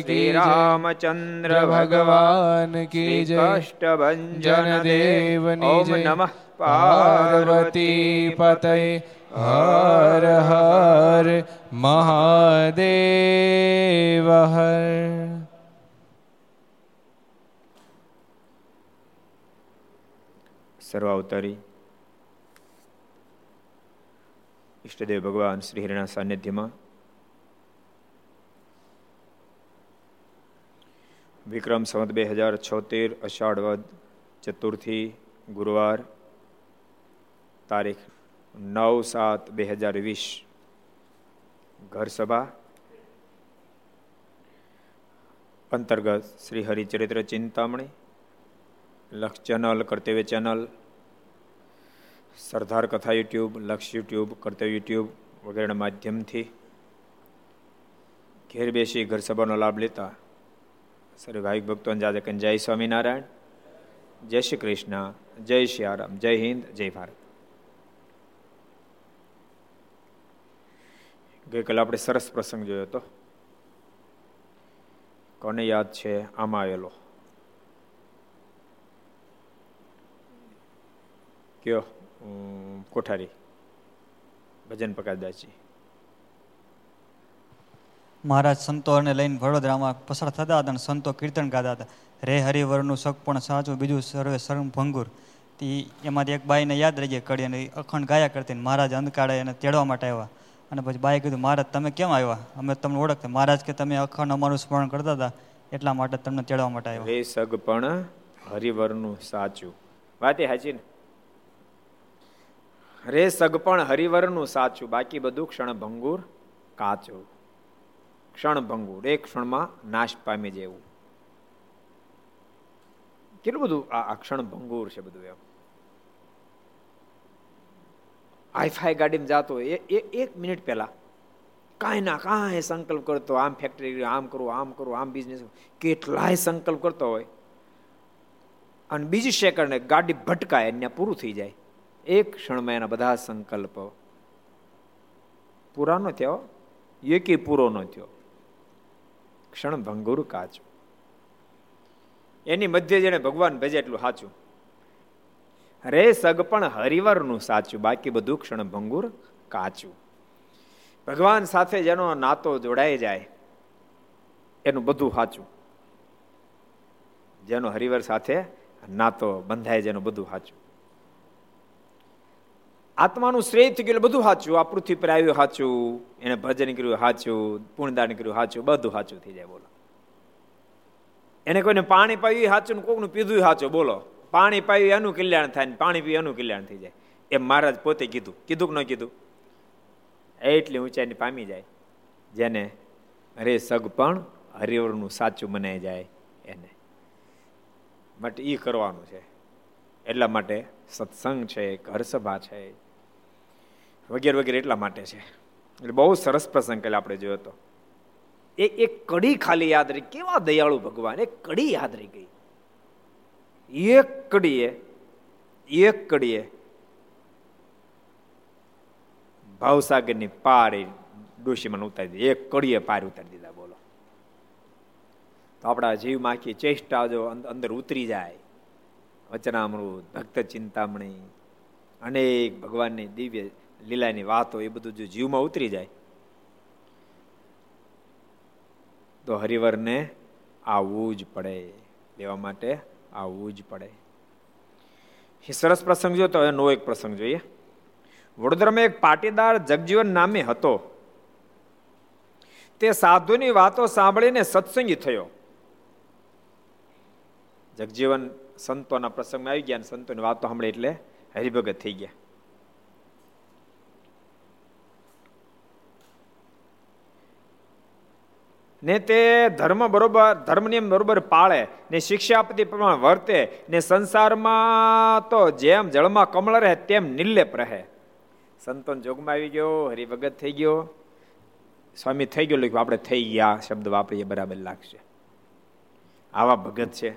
કૃષ્ણલાલ કી भगवान કી જય કષ્ટભંજન દેવની ઓમ જય નમઃ પાર્વતી પતય હર હર મહાદેવ હર સર્વાવતારી ઈષ્ટદેવ ભગવાન શ્રી હરિના સાનિધ્યમાં વિક્રમ સંવત બે હજાર છોતેર, અષાઢ વદ, ચતુર્થી, ગુરુવાર, તારીખ નવ સાત બે હજાર વીસ. ઘર સભા અંતર્ગત શ્રી હરિચરિત્ર ચિંતામણી, લક્ષ ચેનલ, કર્તવ્ય ચેનલ, સરદાર કથા યુટ્યુબ, લક્ષ યુટ્યુબ, કર્તવ્ય યુટ્યુબ વગેરેના માધ્યમથી ઘેર બેસી ઘર લાભ લેતા સર્વે ભાવિક ભક્તો જાજે કહીને જય સ્વામિનારાયણ. જય શ્રી કૃષ્ણ. જય શ્રી આરામ. જય હિન્દ. જય ભારત. ગઈકાલે આપણે સરસ પ્રસંગ જોયો હતો. કોને યાદ છે? આમાં આવેલો. કયો? કોઠારી. ભજન પ્રકાશદાસજી મહારાજ સંતોને લઈને વડોદરામાં પસાર થતા હતા અને સંતો કીર્તન ગાતા હતા. રે હરિવરનું શક પણ સાચું, બીજું સર્વે શરમ ભંગુર. તે એમાંથી એક બાઈને યાદ રહી ગઈ કડી અને અખંડ ગાયા કરતી મહારાજ અંધકાળે એને તેડવા માટે આવ્યા. અને પછી બાઈએ કીધું, મહારાજ, તમે કેમ આવ્યા? અમે તમને ઓળખતા. મહારાજ કે, તમે અખંડ અમારું સ્મરણ કરતા હતા, એટલા માટે તમને તેડવા માટે આવ્યા. રે સગ પણ હરિવરનું સાચું. વાતે હાજી ને? રે સગપણ હરિવરનું સાચું. બાકી બધું ક્ષણ ભંગુર, કાચું. ક્ષણ ભંગુર એક ક્ષણમાં નાશ પામી જેવું. કેટલું બધું આ ક્ષણ ભંગુર છે બધું એમ. હાઈફાઈ ગાડીમાં જતો એ એક મિનિટ પહેલા કાંઈ ના કાંઈ સંકલ્પ કરતો, આમ ફેક્ટરી આમ કરું આમ કરું આમ બિઝનેસ કેટલાય સંકલ્પ કરતો હોય. અને બીજી સેકન્ડે ગાડી ભટકાય, એને પૂરું થઈ જાય. એક ક્ષણમાં એના બધા સંકલ્પ પૂરા ન થયો એકી પૂરો ન થયો. ક્ષણ ભંગુર કાચું. એની મધ્ય જેને ભગવાન ભજે એટલું સાચું. રે સગપણ હરિવરનું સાચું, બાકી બધું ક્ષણ ભંગુર કાચું. ભગવાન સાથે જેનો નાતો જોડાઈ જાય, એનું બધું સાચું. જેનો હરિવર સાથે નાતો બંધાય, જેનું બધું સાચું. આત્માનું શ્રેય થઈ ગયું બધું સાચું આ પૃથ્વી પર આવ્યું સાચું એને ભજન કર્યું સાચું પૂર્ણદાન કર્યું સાચું બધું સાચું થઈ જાય, બોલો. એને કોઈને પાણી પાયું સાચું ને કોકનું પીધું સાચું બોલો. પાણી પાયું એનું કલ્યાણ થાય ને પાણી પીવું એનું કલ્યાણ થઈ જાય. એમ મહારાજ પોતે કીધું. કીધું કે ન કીધું? એટલી ઊંચાઈની પામી જાય. જેને અરે સગ પણ હરિવરનું સાચું મનાઈ જાય એને. માટે એ કરવાનું છે. એટલા માટે સત્સંગ છે, ઘર સભા છે. વગેરે વગેરે એટલા માટે છે. એટલે બહુ સરસ પ્રસંગ કાલે આપણે જોયો હતો એ એક કડી ખાલી યાદ રહી. કેવા દયાળુ ભગવાન. એક કડી યાદ રહી ગઈ. એક કડીએ એક કડીએ ભાવસાગરની પાર ડોશીમાં ઉતારી દીધી. એક કડીએ પાર ઉતારી દીધા, બોલો. તો આપણા જીવમાં આખી ચેષ્ટા જો અંદર ઉતરી જાય. વચનામૃત, ભક્ત ચિંતામણી, અનેક ભગવાનની દિવ્ય લીલાની વાતો એ બધું જો જીવમાં ઉતરી જાય, તો હરિવરને આવવું જ પડે લેવા માટે આવવું જ પડે. સરસ પ્રસંગ જો તો એનો એક પ્રસંગ જોઈએ. વડોદરામાં એક પાટીદાર જગજીવન નામે હતો. તે સાધુની વાતો સાંભળીને સત્સંગી થયો. જગજીવન સંતોના પ્રસંગમાં આવી ગયા સંતોની વાતો સાંભળી એટલે હરિભગત થઈ ગયા. ને તે ધર્મ બરોબર ધર્મ નિયમ બરોબર પાળે, ને શિક્ષાપતિ પ્રમાણે વર્તે, ને સંસારમાં તો જેમ જળમાં કમળ રહે તેમ નિર્લેપ રહે. સંતોન જોગમાં આવી ગયો, હરિભગત થઈ ગયો. સ્વામી થઈ ગયો, લખ્યું, આપણે થઈ ગયા, શબ્દ વાપરીએ, બરાબર લાગશે. આવા ભગત છે.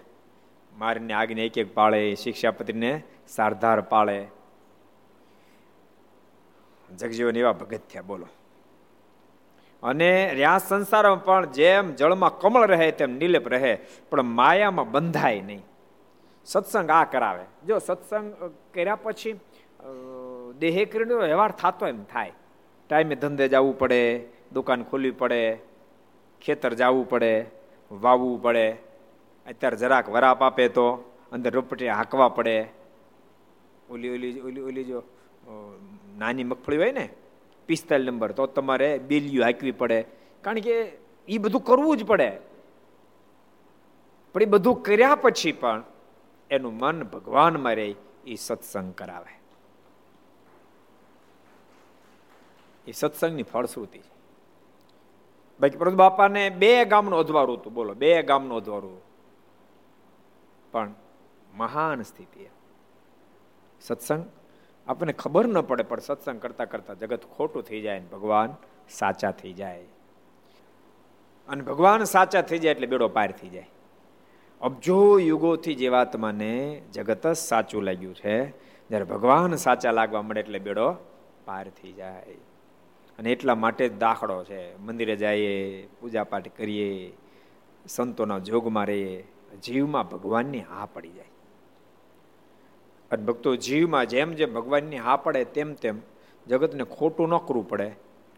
મારીને આગને એક એક પાળે શિક્ષાપતિને સારધાર પાળે. જગજીવન એવા ભગત થયા, બોલો. અને રહ્યા સંસારમાં પણ જેમ જળમાં કમળ રહે તેમ નિલેપ રહે, પણ માયામાં બંધાય નહીં. સત્સંગ આ કરાવે. જો સત્સંગ કર્યા પછી દેહેકરીનો વ્યવહાર થતો એમ થાય. ટાઈમે ધંધે જવું પડે, દુકાન ખોલવી પડે, ખેતર જવું પડે, વાવવું પડે, અત્યારે જરાક વરાપ આપે તો અંદર રોપટી હાંકવા પડે. ઓલી ઓલી ઓલી ઓલી જો નાની મગફળી હોય ને પિસ્તાલીસ નંબર. તો તમારે બેલિયું હાંકવી પડે. કારણ કે એ બધું કરવું જ પડે. પણ એ બધું કર્યા પછી પણ એનું મન ભગવાનમાં રહે એ સત્સંગ કરાવે. એ સત્સંગની ફળશ્રુતિ છે. બાકી પ્રભુ બાપાને બે ગામનું અધવારું હતું. બોલો, બે ગામનું અધવારું પણ મહાન સ્થિતિ સત્સંગ આપણને ખબર ન પડે, પણ સત્સંગ કરતા કરતા જગત ખોટું થઈ જાય ભગવાન સાચા થઈ જાય. અને ભગવાન સાચા થઈ જાય એટલે બેડો પાર થઈ જાય. અબજો યુગોથી જીવાત્માને જગત જ સાચું લાગ્યું છે, જ્યારે ભગવાન સાચા લાગવા મળે એટલે બેડો પાર થઈ જાય. અને એટલા માટે જ દાખલો છે. મંદિરે જઈએ પૂજા પાઠ કરીએ, સંતોના જોગમાં રહીએ, જીવમાં ભગવાનની હા પડી જાય. અને ભક્તો જીવમાં જેમ જેમ ભગવાનની હા પડે તેમ તેમ જગતને ખોટું ન કરવું પડે,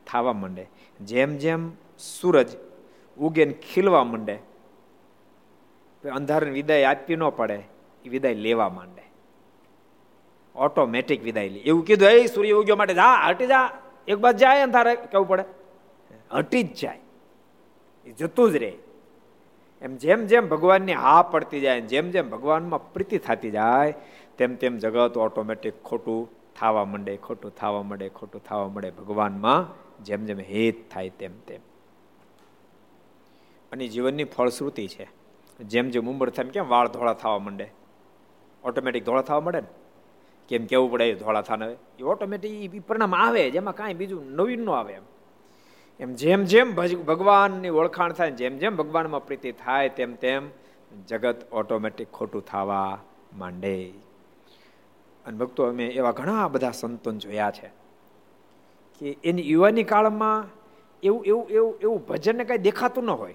થાવા માંડે. જેમ જેમ સૂરજ ઉગે ને ખીલવા માંડે અંધારને વિદાય આપવી ન પડે, એ વિદાય લેવા માંડે. ઓટોમેટિક વિદાય લે. એવું કીધું, એ સૂર્ય ઉગ્યો માટે જા, હટી જા. એક બાદ જાય અંધારે કેવું પડે? હટી જ જાય. એ જતું જ રહે. એમ જેમ જેમ ભગવાનની હા પડતી જાય જેમ જેમ ભગવાનમાં પ્રીતિ થતી જાય તેમ તેમ જગત ઓટોમેટિક ખોટું થવા માંડે, ખોટું થવા માંડે, ખોટું થવા માંડે ભગવાનમાં જેમ જેમ હેત થાય તેમ તેમ. અને જીવનની ફળશ્રુતિ છે. જેમ જેમ ઉંમર થાય કેમ વાળ ધોળા થવા માંડે? ઓટોમેટિક ધોળા થવા માંડે ને? કેમ કેવું પડે ધોળા થાને એ ઓટોમેટિક પરિણામ આવે, જેમાં કાંઈ બીજું નવીન ન આવે એમ. એમ જેમ જેમ ભગવાનની ઓળખાણ થાય જેમ જેમ ભગવાનમાં પ્રીતિ થાય તેમ તેમ જગત ઓટોમેટિક ખોટું થવા માંડે અને ભક્તો અમે એવા ઘણા બધા સંતોન જોયા છે કે એની યુવાની કાળમાં એવું એવું એવું એવું ભજનને કાંઈ દેખાતું ન હોય.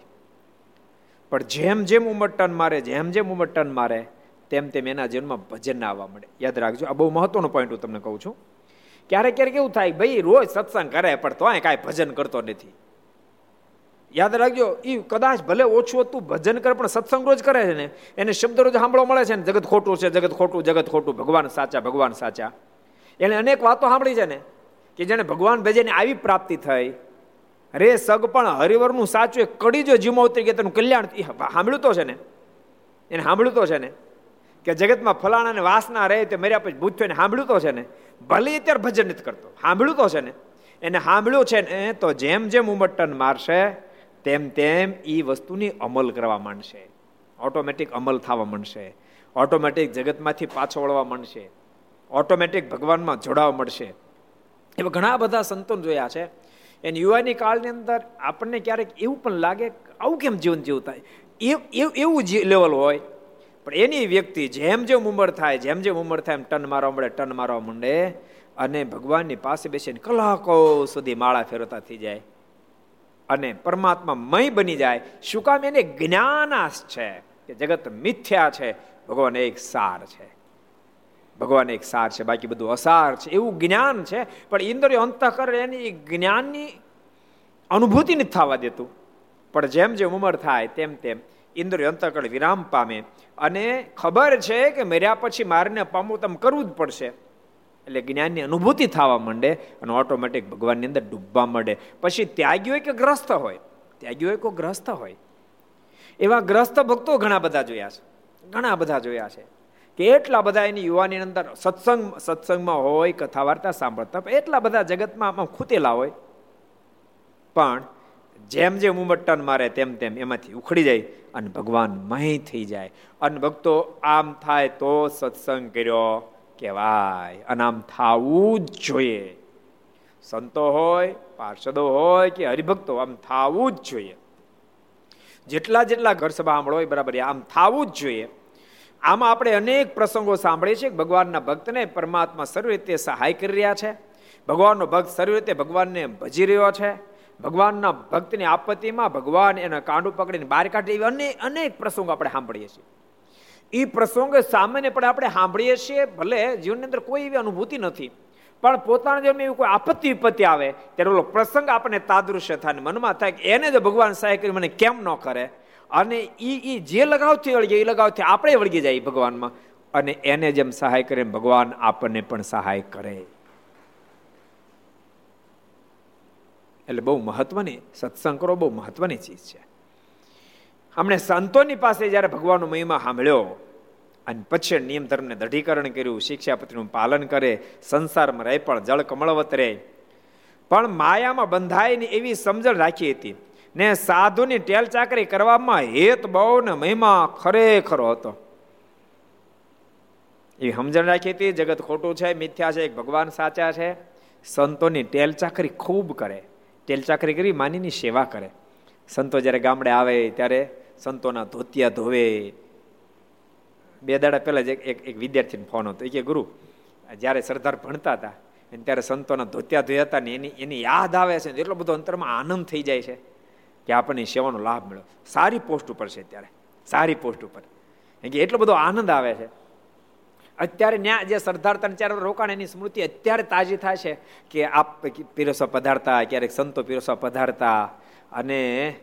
પણ જેમ જેમ ઉમટન મારે, જેમ જેમ ઉમટન મારે, તેમ તેમ એના જીવનમાં ભજન આવવા મળે. યાદ રાખજો, આ બહુ મહત્વનો પોઈન્ટ હું તમને કહું છું. ક્યારેક ક્યારેક એવું થાય ભાઈ રોજ સત્સંગ કરે, પણ તોય કાંઈ ભજન કરતો નથી. યાદ રાખજો એ કદાચ ભલે ઓછું હતું, ભજન કરે, પણ સત્સંગ રોજ કરે છે ને, એને શબ્દ રોજ સાંભળવા મળે છે ને, જગત ખોટું છે, જગત ખોટું જગત ખોટું, ભગવાન સાચા ભગવાન સાચા. એને અનેક વાતો સાંભળી છે ને, કે જેને ભગવાન ભજેને આવી પ્રાપ્તિ થઈ. રે સગ પણ હરિવરનું સાચું એક કડી જો જીમો ઉતરી ગયા તેનું કલ્યાણ સાંભળ્યું તો છે ને, એને સાંભળ્યું તો છે ને, કે જગતમાં ફલાણાને વાસના રહે તે મર્યા પછી ભૂત થઈને સાંભળ્યું તો છે ને, ભલે અત્યારે ભજન નથી કરતો, સાંભળ્યું તો છે ને, એને સાંભળ્યું છે ને, તો જેમ જેમ ઉમટન મારશે તેમ તેમ એ વસ્તુની અમલ કરવા માંડશે. ઓટોમેટિક અમલ થવા માંડશે. ઓટોમેટિક જગતમાંથી પાછો વળવા માંડશે. ઓટોમેટિક ભગવાનમાં જોડાવા મળશે. એવા ઘણા બધા સંતો જોયા છે. એની યુવાની કાળની અંદર આપણને ક્યારેક એવું પણ લાગે આવું કેમ જીવન જીવતા એવું લેવલ હોય. પણ એની વ્યક્તિ જેમ જેમ ઉંમર થાય, જેમ જેમ ઉંમર થાય એમ ટન મારવા મળે ટન મારવા માંડે અને ભગવાનની પાસે બેસીને કલાકો સુધી માળા ફેરવતા થઈ જાય. અને પરમાત્મા મય બની જાય. શું કામ એને જ્ઞાનાશ છે? કે જગત મિથ્યા છે, ભગવાન એક સાર છે. ભગવાન એક સાર છે, બાકી બધું અસાર છે, એવું જ્ઞાન છે. પણ ઇન્દ્રિયો અંતઃકર એની જ્ઞાનની અનુભૂતિ નથી થવા દેતું. પણ જેમ જેમ ઉંમર થાય, તેમ તેમ ઇન્દ્રિય અંતઃકર વિરામ પામે. અને ખબર છે કે મર્યા પછી મારને પામવું તમ કરવું જ પડશે. એટલે જ્ઞાનની અનુભૂતિ થવા માંડે અને ઓટોમેટિક ભગવાનની અંદર ડૂબવા માંડે. પછી ત્યાગી હોય કે ગ્રસ્ત હોય. ત્યાગી હોય કે ગ્રસ્ત હોય. એવા ગ્રસ્ત ભક્તો ઘણા બધા જોયા છે. ઘણા બધા જોયા છે. કે એટલા બધા એની યુવાની અંદર સત્સંગ, સત્સંગમાં હોય કથા વાર્તા સાંભળતા એટલા બધા જગતમાં આમાં ખૂતેલા હોય. પણ જેમ જેમ ઉમટન મારે તેમ તેમ એમાંથી ઉખડી જાય અને ભગવાન મહી થઈ જાય. અને ભક્તો આમ થાય તો સત્સંગ કર્યો. કહેવાય. અને આમ થવું જ જોઈએ. સંતો હોય, પાર્ષદો હોય કે હરિભક્તો, આમ થવું જ જોઈએ. જેટલા જેટલા ઘર સભા હોય, બરાબર આમ થવું જ જોઈએ. આમાં આપણે અનેક પ્રસંગો સાંભળીએ છીએ ભગવાનના ભક્તને પરમાત્મા સર્વ રીતે સહાય કરી રહ્યા છે. ભગવાનનો ભક્ત સર્વ રીતે ભગવાનને ભજી રહ્યો છે. ભગવાનના ભક્તની આપત્તિમાં ભગવાન એના કાંડું પકડીને બહાર કાઢે એવા અનેક અનેક પ્રસંગો આપણે સાંભળીએ છીએ. એ પ્રસંગ સામાન્યપણે આપણે સાંભળીએ છીએ, ભલે જીવનની અંદર કોઈ એવી અનુભૂતિ નથી, પણ પોતાના જીવનમાં એવી કોઈ આપત્તિ વિપત્તિ આવે, ત્યારે ઓલો પ્રસંગ આપણને તાદૃશ્ય થાય મનમાં થાય કે એને જ ભગવાન સહાય કરી મને કેમ ન કરે? અને એ એ જે લગાવથી વળગે એ લગાવથી આપણે વળગી જાય ભગવાનમાં, અને એને જેમ સહાય કરે ભગવાન આપણને પણ સહાય કરે. એટલે બહુ મહત્વની, સત્સંગ કરો બહુ મહત્વની ચીજ છે. હમણે સંતોની પાસે જ્યારે ભગવાનનો મહિમા સાંભળ્યો અને પછી નિયમ ધર્મને દઢીકરણ કર્યું, શિક્ષાપત્રીનું પાલન કરે, સંસારમાં રહે, પણ જળ કમળવત રહે. પણ માયામાં બંધાયની એવી સમજણ રાખી હતી. ને સાધુની ટેલ ચાકરી કરવામાં હેત બહુ ને મહિમા ખરેખર હતો. એ સમજણ રાખી હતી, જગત ખોટું છે, મિથ્યા છે ભગવાન સાચા છે. સંતોની ટેલ ચાકરી ખૂબ કરે. ટેલ ચાકરી કરી, માનીની સેવા કરે. સંતો જ્યારે ગામડે આવે ત્યારે સંતોના ધોતિયા ધોવે. બે દાડા પહેલા જ એક એક વિદ્યાર્થીને ફોન હતો. એ કે, ગુરુ, જ્યારે સરદાર ભણતા હતા અને ત્યારે સંતોના ધોતિયા ધોયા હતા ને એની એની યાદ આવે છે એટલો બધો અંતરમાં આનંદ થઈ જાય છે કે આપણને સેવાનો લાભ મળ્યો. સારી પોસ્ટ ઉપર છે ત્યારે સારી પોસ્ટ ઉપર. કે એટલો બધો આનંદ આવે છે. અત્યારે ન્યા જે સરદાર ત્રણ ચાર રોકાણ એની સ્મૃતિ અત્યારે તાજી થાય છે કે આપ પીરસવા પધારતા, ક્યારેક સંતો પીરસવા પધારતા અને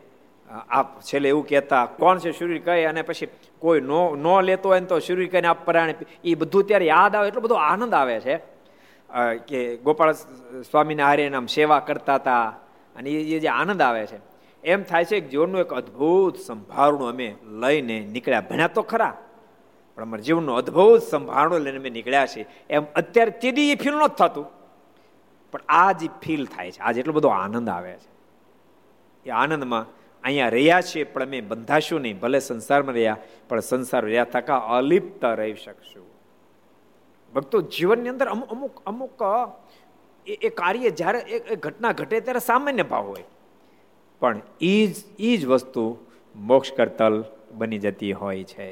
આપ છેલ્લે એવું કહેતા, કોણ છે સૂર્ય કહે અને પછી, કોઈ નો નો લેતો હોય ને તો સૂર્ય કહીને આપ પરાણે એ બધું ત્યારે યાદ આવે, એટલો બધો આનંદ આવે છે. કે ગોપાળ સ્વામીને હારે નામ સેવા કરતા હતા અને એ જે આનંદ આવે છે. એમ થાય છે કે જીવનનું એક અદ્ભુત સંભારણું અમે લઈને નીકળ્યા. ભણ્યા તો ખરા, પણ અમારા જીવનનું અદ્ભુત સંભારણું લઈને અમે નીકળ્યા છીએ. એમ અત્યારે તેની એ ફીલ નથી થતું. પણ આ જે ફીલ થાય છે. આજે એટલો બધો આનંદ આવે છે. એ આનંદમાં અહીંયા રહ્યા છીએ, પણ અમે બંધાશું નહીં. ભલે સંસારમાં રહ્યા, પણ સંસાર રહ્યા થકા અલિપ્ત રહી શકશું. ભક્તો, જીવનની અંદર અમુક અમુક અમુક એ કાર્ય જ્યારે એ ઘટના ઘટે ત્યારે સામાન્ય ભાવ હોય. પણ એ જ એ જ વસ્તુ મોક્ષ કરતલ બની જતી હોય છે.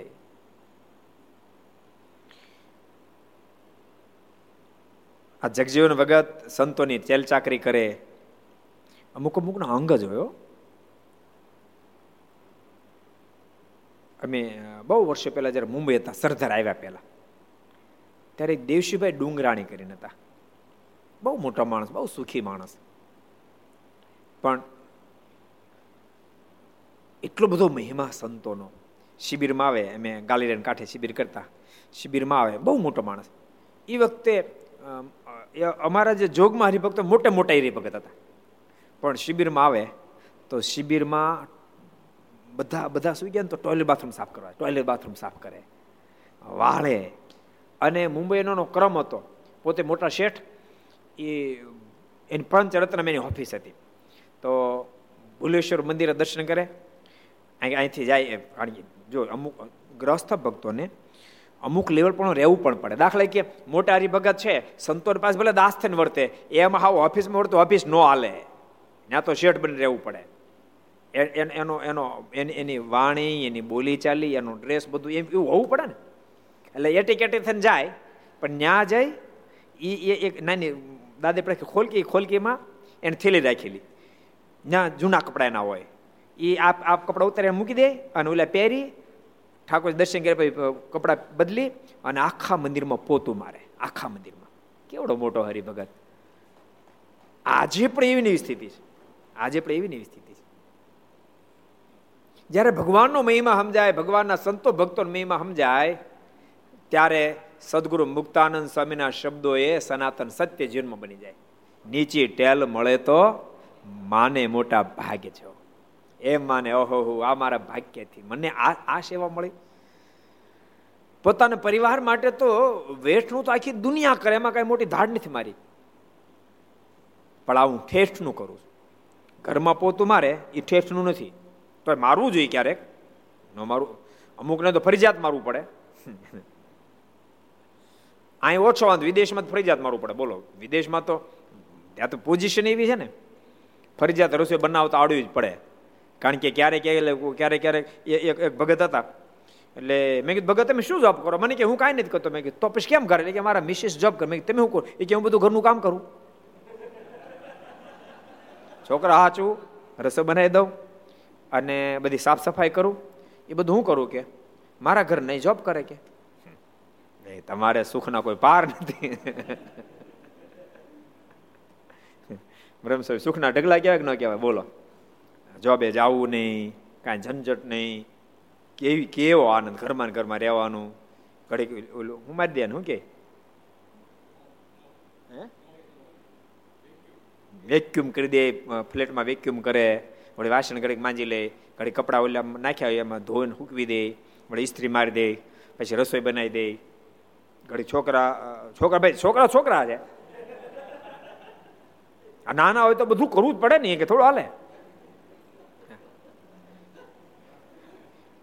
આ જગજીવન ભગત સંતોની ચેલચાકરી કરે. અમુક, અમુકનો અંગ જ હોય અમે બહુ વર્ષો પહેલાં જ્યારે મુંબઈ હતા, સરદાર આવ્યા પહેલાં, ત્યારે દેવશીભાઈ ડુંગરાણી કરીને હતા. બહુ મોટા માણસ, બહુ સુખી માણસ. પણ એટલો બધો મહિમા સંતોનો. શિબિરમાં આવે, અમે ગાલીરેન કાંઠે શિબિર કરતા. શિબિરમાં આવે, બહુ મોટો માણસ. એ વખતે અમારા જે જોગમાં હરિભક્તો મોટે મોટા હરિભગત હતા. પણ શિબિરમાં આવે, તો શિબિરમાં બધા બધા સુઈ ગયા ને તો ટોયલેટ બાથરૂમ સાફ કરવા. ટોયલેટ બાથરૂમ સાફ કરે. વાળે. અને મુંબઈનો ક્રમ હતો. પોતે મોટા શેઠ, એ, એની પંચરત્નમ એની ઓફિસ હતી. તો ભુલેશ્વર મંદિરે દર્શન કરે. અહીંથી જાય જો અમુક ગ્રસ્થ ભક્તોને અમુક લેવલ પણ રહેવું પણ પડે. દાખલા કે મોટા હરિભગત છે સંતોર પાસે ભલે દાસ થઈને વર્તે, એમાં હાવ ઓફિસમાં વર્તો ઓફિસ ન હાલે. ત્યાં તો શેઠ બની રહેવું પડે. એનો એનો એની એની વાણી, એની બોલી ચાલી, એનો ડ્રેસ બધું એમ એવું હોવું પડે ને. એટલે એટીકેટી થઈને જાય, પણ ત્યાં જઈ એ એક નાની દાદી પડે ખોલકી ખોલકીમાં એને થેલી રાખેલી. ના જૂના કપડા એના હોય. એ આપ આપ કપડા ઉતારે મૂકી દે અને ઓલા પહેરી ઠાકોર દર્શન કર્યા પછી કપડાં બદલી અને આખા મંદિરમાં પોતું મારે. આખા મંદિરમાં. કેવડો મોટો હરિભગત. આજે પણ એવી નવી સ્થિતિ છે. આજે પણ એવી નવી સ્થિતિ જ્યારે ભગવાનનો મહિમા સમજાય, ભગવાનના સંતો ભક્તોનો મહિમા સમજાય, ત્યારે સદગુરુ મુક્તાનંદ સ્વામીના શબ્દો એ સનાતન સત્ય જીવનમાં બની જાય. નીચી ટેલ મળે તો માને મોટા ભાગ્ય છે. એમ માને, ઓહો આ મારા ભાગ્યથી. મને આ આ સેવા મળી. પોતાના પરિવાર માટે તો વેઠનું તો આખી દુનિયા કરે, એમાં કઈ મોટી ધાડ નથી મારી. પણ આ હું ઠેઠનું કરું છું. ઘરમાં પોતું મારે, એ ઠેઠનું નથી. તો મારવું જોઈએ ક્યારેક. ન મારું, અમુકને તો ફરજિયાત મારવું પડે. અહીં ઓછો વાંધો, વિદેશમાં ફરજિયાત મારવું પડે. બોલો, વિદેશમાં તો, ત્યાં તો પોઝિશન એવી છે ને. ફરજિયાત રસોઈ બનાવતા આવડવી જ પડે. કારણ કે ક્યારેક ક્યારેક ક્યારેક એક એક ભગત હતા. એટલે મેં કીધું, ભગત, તમે શું જોબ કરો? મને કે, હું કાંઈ નથી કરતો. મેં કીધું, તો પછી કેમ કરે? એટલે કે, મારા મિસિસ જોબ કરે. મેં તમે શું કરો? એ કે, હું બધું ઘરનું કામ કરું. છોકરા હાચું રસોઈ બનાવી દઉં. અને બધી સાફ સફાઈ કરું? એ બધું હું કરું કે? મારા ઘર નહીં જોબ કરે કે? તમારે સુખના કોઈ પાર નથી. બ્રહ્મસ્વામી સુખના ઢગલા કહેવાય કે ન કહેવાય? બોલો. જોબે જવું નહીં, કાંઈ ઝંઝટ નહીં. કેવી, કેવો આનંદ ઘરમાં ઘરમાં રહેવાનું? ઘડી ઓલું, હું મારી દે શું કે? વેક્યુમ કરી દે, ફ્લેટમાં વેક્યુમ કરે. વળી વાસણ ઘડીક માંજી લે ઘડી કપડાં ઓલા નાખ્યા હોય એમાં ધોઈને હૂકવી દે, વળી ઇસ્ત્રી મારી દે, પછી રસોઈ બનાવી દે. ઘડી છોકરા છોકરા ભાઈ, છોકરા છોકરા છે. આ નાના હોય તો બધું કરવું જ પડે ને કે થોડું હાલે.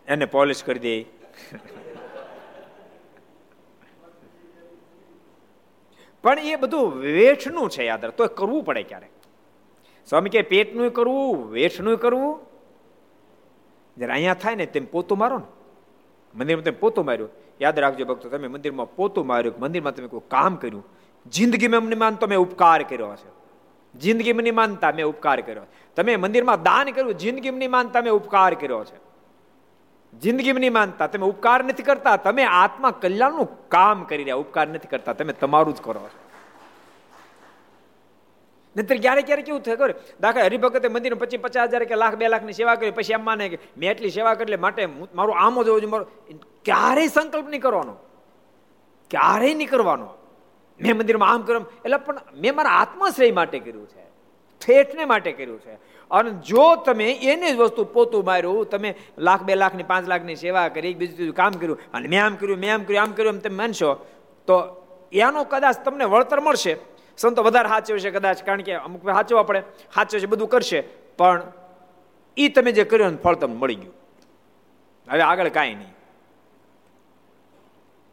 એને પોલિશ કરી દે. પણ એ બધું વેઠનું છે યાદ તો કરવું પડે ક્યારેક. સ્વામી કે પેટનું કરવું વેઠનું કરવું. જયારે અહીંયા થાય ને તેમ પોતું મારો ને. મંદિરમાં તમે પોતું માર્યું. યાદ રાખજો ભક્તો, તમે મંદિરમાં પોતું માર્યું મંદિરમાં તમે કોઈ કામ કર્યું. જિંદગીમાં એમને તો મેં ઉપકાર કર્યો છે જિંદગીમાં માનતા મેં ઉપકાર કર્યો. તમે મંદિરમાં દાન કર્યું, જિંદગીમાં માનતા મેં ઉપકાર કર્યો છે. જિંદગીમાં નહીં માનતા, તમે ઉપકાર નથી કરતા. તમે આત્મા કલ્યાણનું કામ કરી રહ્યા, ઉપકાર નથી કરતા. તમે તમારું જ કરો નહીતર ક્યારે ક્યારે કેવું થાય ખબર? દાખલા હરિભગતે મંદિર પચીસ પચાસ હજાર કે લાખ, બે લાખની સેવા કરી, પછી એમ માને કે મેં એટલી સેવા કરી માટે મારું આમ જ હોવું મારો ક્યારેય સંકલ્પ નહીં કરવાનો. ક્યારેય નહીં કરવાનો. મેં મંદિરમાં આમ કર્યું એટલે પણ મેં મારા આત્માશ્રય માટે કર્યું છે. ઠેઠને માટે કર્યું છે. અને જો તમે એને જ વસ્તુ પોતું માર્યું, તમે લાખ, બે લાખની, પાંચ લાખની સેવા કરી બીજું બીજું કામ કર્યું, અને મેં આમ કર્યું, મેં આમ કર્યું આમ કર્યું એમ તમે માનશો, તો એનો કદાચ તમને વળતર મળશે. સંતો વધારે સાચવે છે કદાચ, કારણ કે અમુક સાચવા પડે સાચવે છે, બધું કરશે. પણ એ તમે જે કર્યું ફળ તમને મળી ગયું. હવે આગળ કાંઈ નહીં.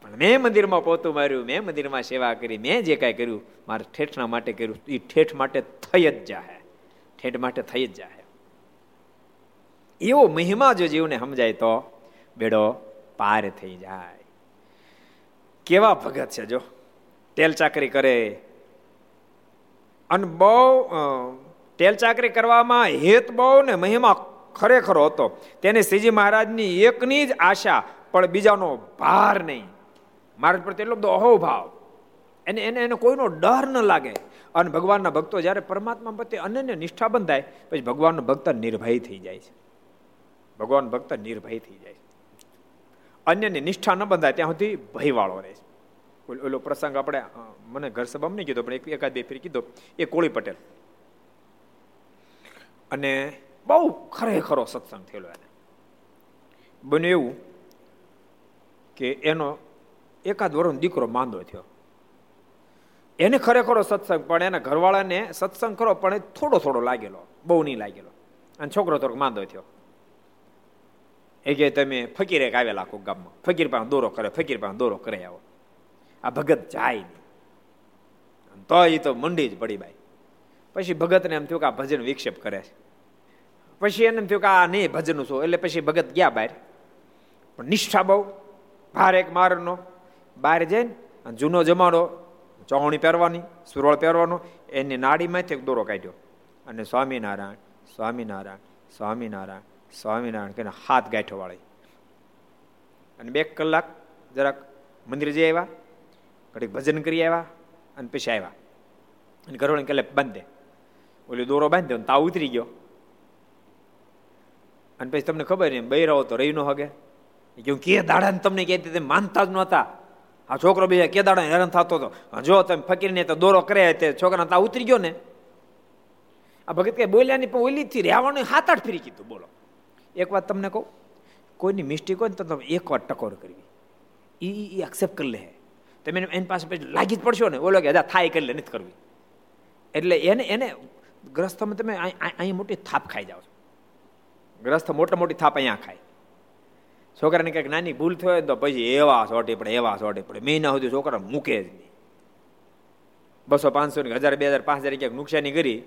પણ મેં મંદિરમાં પોતું માર્યું, મેં મંદિરમાં સેવા કરી, મેં જે કાંઈ કર્યું, મારે ઠેઠના માટે કર્યું. એ ઠેઠ માટે થઈ જ જાય ઠેઠ માટે થઈ જ જાય એવો મહિમા જો જીવને સમજાય તો બેડો પાર થઈ જાય. કેવા ભગત છે જો. તેલ ચાકરી કરે અને બહુ તેલ ચાકરી કરવામાં હેત બહુ ને મહિમા ખરેખર હતો. તેને શ્રીજી મહારાજની એકની જ આશા, પણ બીજાનો ભાર નહીં. મહારાજ પ્રત્યે એટલો બધો અહોભાવ. એને એને એને કોઈનો ડર ન લાગે. અને ભગવાનના ભક્તો જ્યારે પરમાત્મા પ્રત્યે અનન્ય નિષ્ઠા બંધાય, પછી ભગવાનનો ભક્ત નિર્ભય થઈ જાય છે. ભગવાન ભક્ત નિર્ભય થઈ જાય છે. અન્યની નિષ્ઠા ન બંધાય, ત્યાં સુધી ભયવાળો રહે છે. ઓલો પ્રસંગ આપણે મને ઘર સભામાં નહીં કીધો, પણ એકાદ બે ફેર કીધો. એ કોળી પટેલ. અને બહુ ખરેખરો સત્સંગ થયેલો એને. બન્યું એવું કે એનો એકાદ વર્ષનો દીકરો માંદો થયો. એને ખરેખરો સત્સંગ, પણ એના ઘરવાળાને સત્સંગ કરો, પણ એ થોડો થોડો લાગેલો, બહુ નહીં લાગેલો. અને છોકરો થોડોક માંદો થયો. એ કે તમે ફકીરે આવેલા આખું ગામમાં. ફકીર પાસે દોરો કરે ફકીર પાસે દોરો કરે આવો. આ ભગત જાય નહીં. તો એ તો મંડી જ પડી ભાઈ પછી ભગતને એમ થયું કે આ ભજન વિક્ષેપ કરે છે. પછી એને એમ થયું કે આ નહીં ભજનનું શું? એટલે પછી ભગત ગયા બહાર પણ નિષ્ઠા બહુ, ભાર એક મારનો. બહાર જઈને અને જૂનો જમાડો, ચોહણી પહેરવાની, સુરોળ પહેરવાનો, એની નાડીમાંથી એક દોરો કાઢ્યો. અને સ્વામિનારાયણ સ્વામિનારાયણ સ્વામિનારાયણ સ્વામિનારાયણ કહીને હાથ ગાંઠો વાળી. અને બે કલાક જરાક મંદિર જઈ આવ્યા. ઘડીક ભજન કરી આવ્યા અને પછી આવ્યા. અને ઘરવાળી કહેલે, બાંધે ઓલી દોરો બાંધે તાવ ઉતરી ગયો. અને પછી તમને ખબર નહીં બૈરાઓ તો રહી ન હગે કે કે દાડા તમને કહેતી તે માનતા જ નહોતા. આ છોકરો બીજા કે દાડા હેરાન થતો હતો. જો તમે ફકીરને તો દોરો કરે તે છોકરા તા ઉતરી ગયો ને. આ ભગત કઈ બોલ્યા નહીં, પણ ઓલીથી રહેવાનું હાથ આઠ ફરી કીધું. બોલો. એક વાત તમને કહું, કોઈની મિસ્ટેક હોય ને તો તમે એક વાર ટકોર કરવી. એ એક્સેપ્ટ કરી લે. તમે એની પાસે પછી લાગી જ પડશો ને, ઓલો કે હજા થાય કરી લે નથી કરવી. એટલે એને એને ગ્રસ્થમાં તમે અહીં મોટી થાપ ખાઈ જાઓ છો. ગ્રસ્થ મોટા મોટી થાપ અહીંયા ખાય. છોકરાને કંઈક નાની ભૂલ થયો તો પછી એવા સોટી પડે, એવા સોટી પડે. મહિના સુધી છોકરા મૂકે જ નહીં. બસો પાંચસો ને હજાર, બે હજાર, પાંચ હજાર ક્યાંક નુકસાની કરી.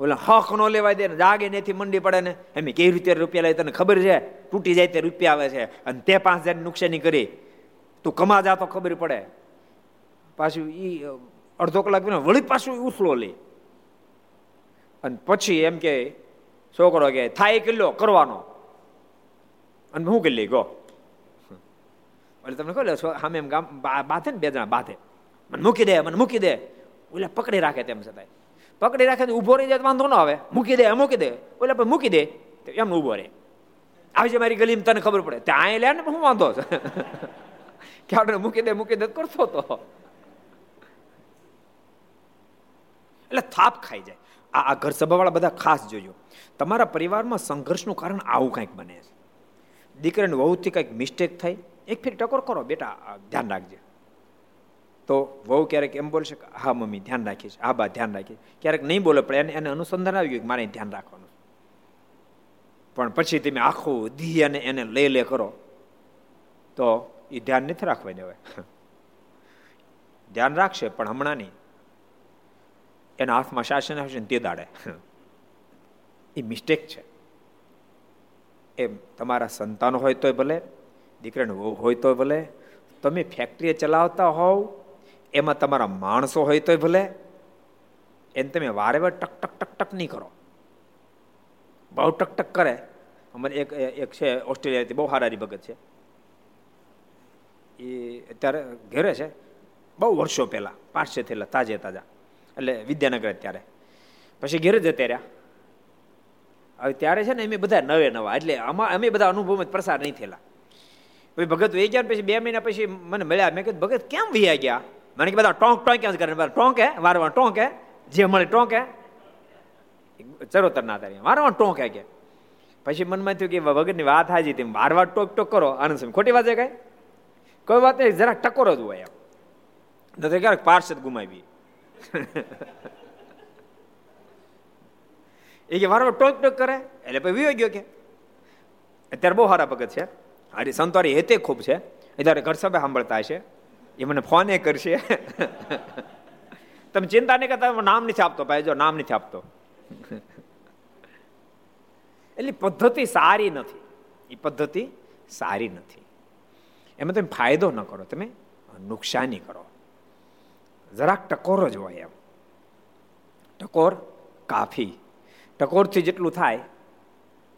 ઓલા હક નો લેવાય દે જાગે નથી મંડી પડે ને. એમ કેવી રીતે રૂપિયા લઈ? તને ખબર છે? તૂટી જાય તે રૂપિયા આવે છે. અને તે પાંચ હજાર નુકસાની કરી. તું કમા જા તો ખબર પડે. પાછું એ અડધો કલાક વળી પાછું ઉથલો લે. અને પછી એમ કે, છોકરો કે થાય કિલ્લો કરવાનો. અને હું કિલ્લી, ગો. એટલે તમને કહો સામે એમ ગામ બાંધે ને બે જણા બાંધે. મને મૂકી દે, મને મૂકી દે. ઓલે પકડી રાખે તેમ છતાંય. પકડી રાખે તો ઊભો રહી જાય વાંધો ન આવે. મૂકી દે મૂકી દે. ઓલે પણ મૂકી દે. તો એમ ઊભો રહે. આવી જાય મારી ગલીમાં, તને ખબર પડે. ત્યાં લે ને હું વાંધો છે. કે મૂકી દે મૂકી દે કરતો તો. એટલે થાપ ખાઈ જાય. આ આ ઘર સભાવાળા બધા ખાસ જોજો. તમારા પરિવારમાં સંઘર્ષનું કારણ આવું કંઈક બને છે. દીકરાને વહુથી કંઈક મિસ્ટેક થઈ એક ફેર ટકોર કરો, બેટા ધ્યાન રાખજે. તો વહુ ક્યારેક એમ બોલશે હા, મમ્મી, ધ્યાન રાખીશ હા, બા, ધ્યાન રાખીશ ક્યારેક નહીં બોલે, પણ એને એને અનુસંધાન આવી ગયું કે, મારે ધ્યાન રાખવાનું પણ પછી તમે આખું ધી અને એને લે લે કરો, તો એ ધ્યાન નથી રાખવા દેવાય ધ્યાન રાખશે, પણ હમણાં નહીં એના હાથમાં શાસન આવશે ને તે દાડે. એ મિસ્ટેક છે. એમ તમારા સંતાનો હોય તોય ભલે, દીકરાને હોય તોય ભલે, તમે ફેક્ટરી ચલાવતા હોવ, એમાં તમારા માણસો હોય તોય ભલે, એને તમે વારે વાર ટક ટક ટક ટક નહીં કરો. બહુ ટક ટક કરે. અમારે એક એક છે ઓસ્ટ્રેલિયાથી, બહુ હારારી ભગત છે. એ અત્યારે ઘેરે છે. બહુ વર્ષો પહેલાં પાંચસે થયેલા, તાજે તાજા. એટલે વિદ્યાનગર અત્યારે. પછી ઘેર જતા રહ્યા હવે ત્યારે છે ને અમે બધા નવે નવા, એટલે આમાં અમે બધા અનુભવમાં પ્રસાર નહીં થયેલા. પછી ભગત વહી ગયા પછી બે મહિના પછી મને મળ્યા, મેં કીધું, ભગત, કેમ વહી ગયા? મને કે બધા ટોંક ટોંક ક્યાં કરે ટોંક હે વારવાર ટોંક જે મળે ટોંક ચરોતર ના તારી વારવાર ટોંક કે? પછી મનમાં થયું કે ભગતની વાત હાજી, તેમ વારવાર ટોક ટોક કરો, આનંદ સ્વામી ખોટી વાત છે કઈ? કોઈ વાત નહીં, જરાક ટકોરો જ હોય એમ. તો ક્યારેક પાર્ષદ ગુમાવી એ કે વારંવાર ટોક ટોક કરે એટલે પછી વિયો ગયો કે અત્યારે બહુ સારા ભગત છે હારી સંતવારી હેતે ખૂબ છે અત્યારે ઘર સભા સાંભળતા હશે એ મને ફોને કરશે તમે ચિંતા નહીં કરતા નામ નથી આપતો ભાઈ જો નામ નથી આપતો એટલે પદ્ધતિ સારી નથી એ પદ્ધતિ સારી નથી એમાં તમે ફાયદો ન કરો તમે નુકસાની કરો જરાક ટકોર જ હોય એમ. ટકોર કાફી. ટકોરથી જેટલું થાય,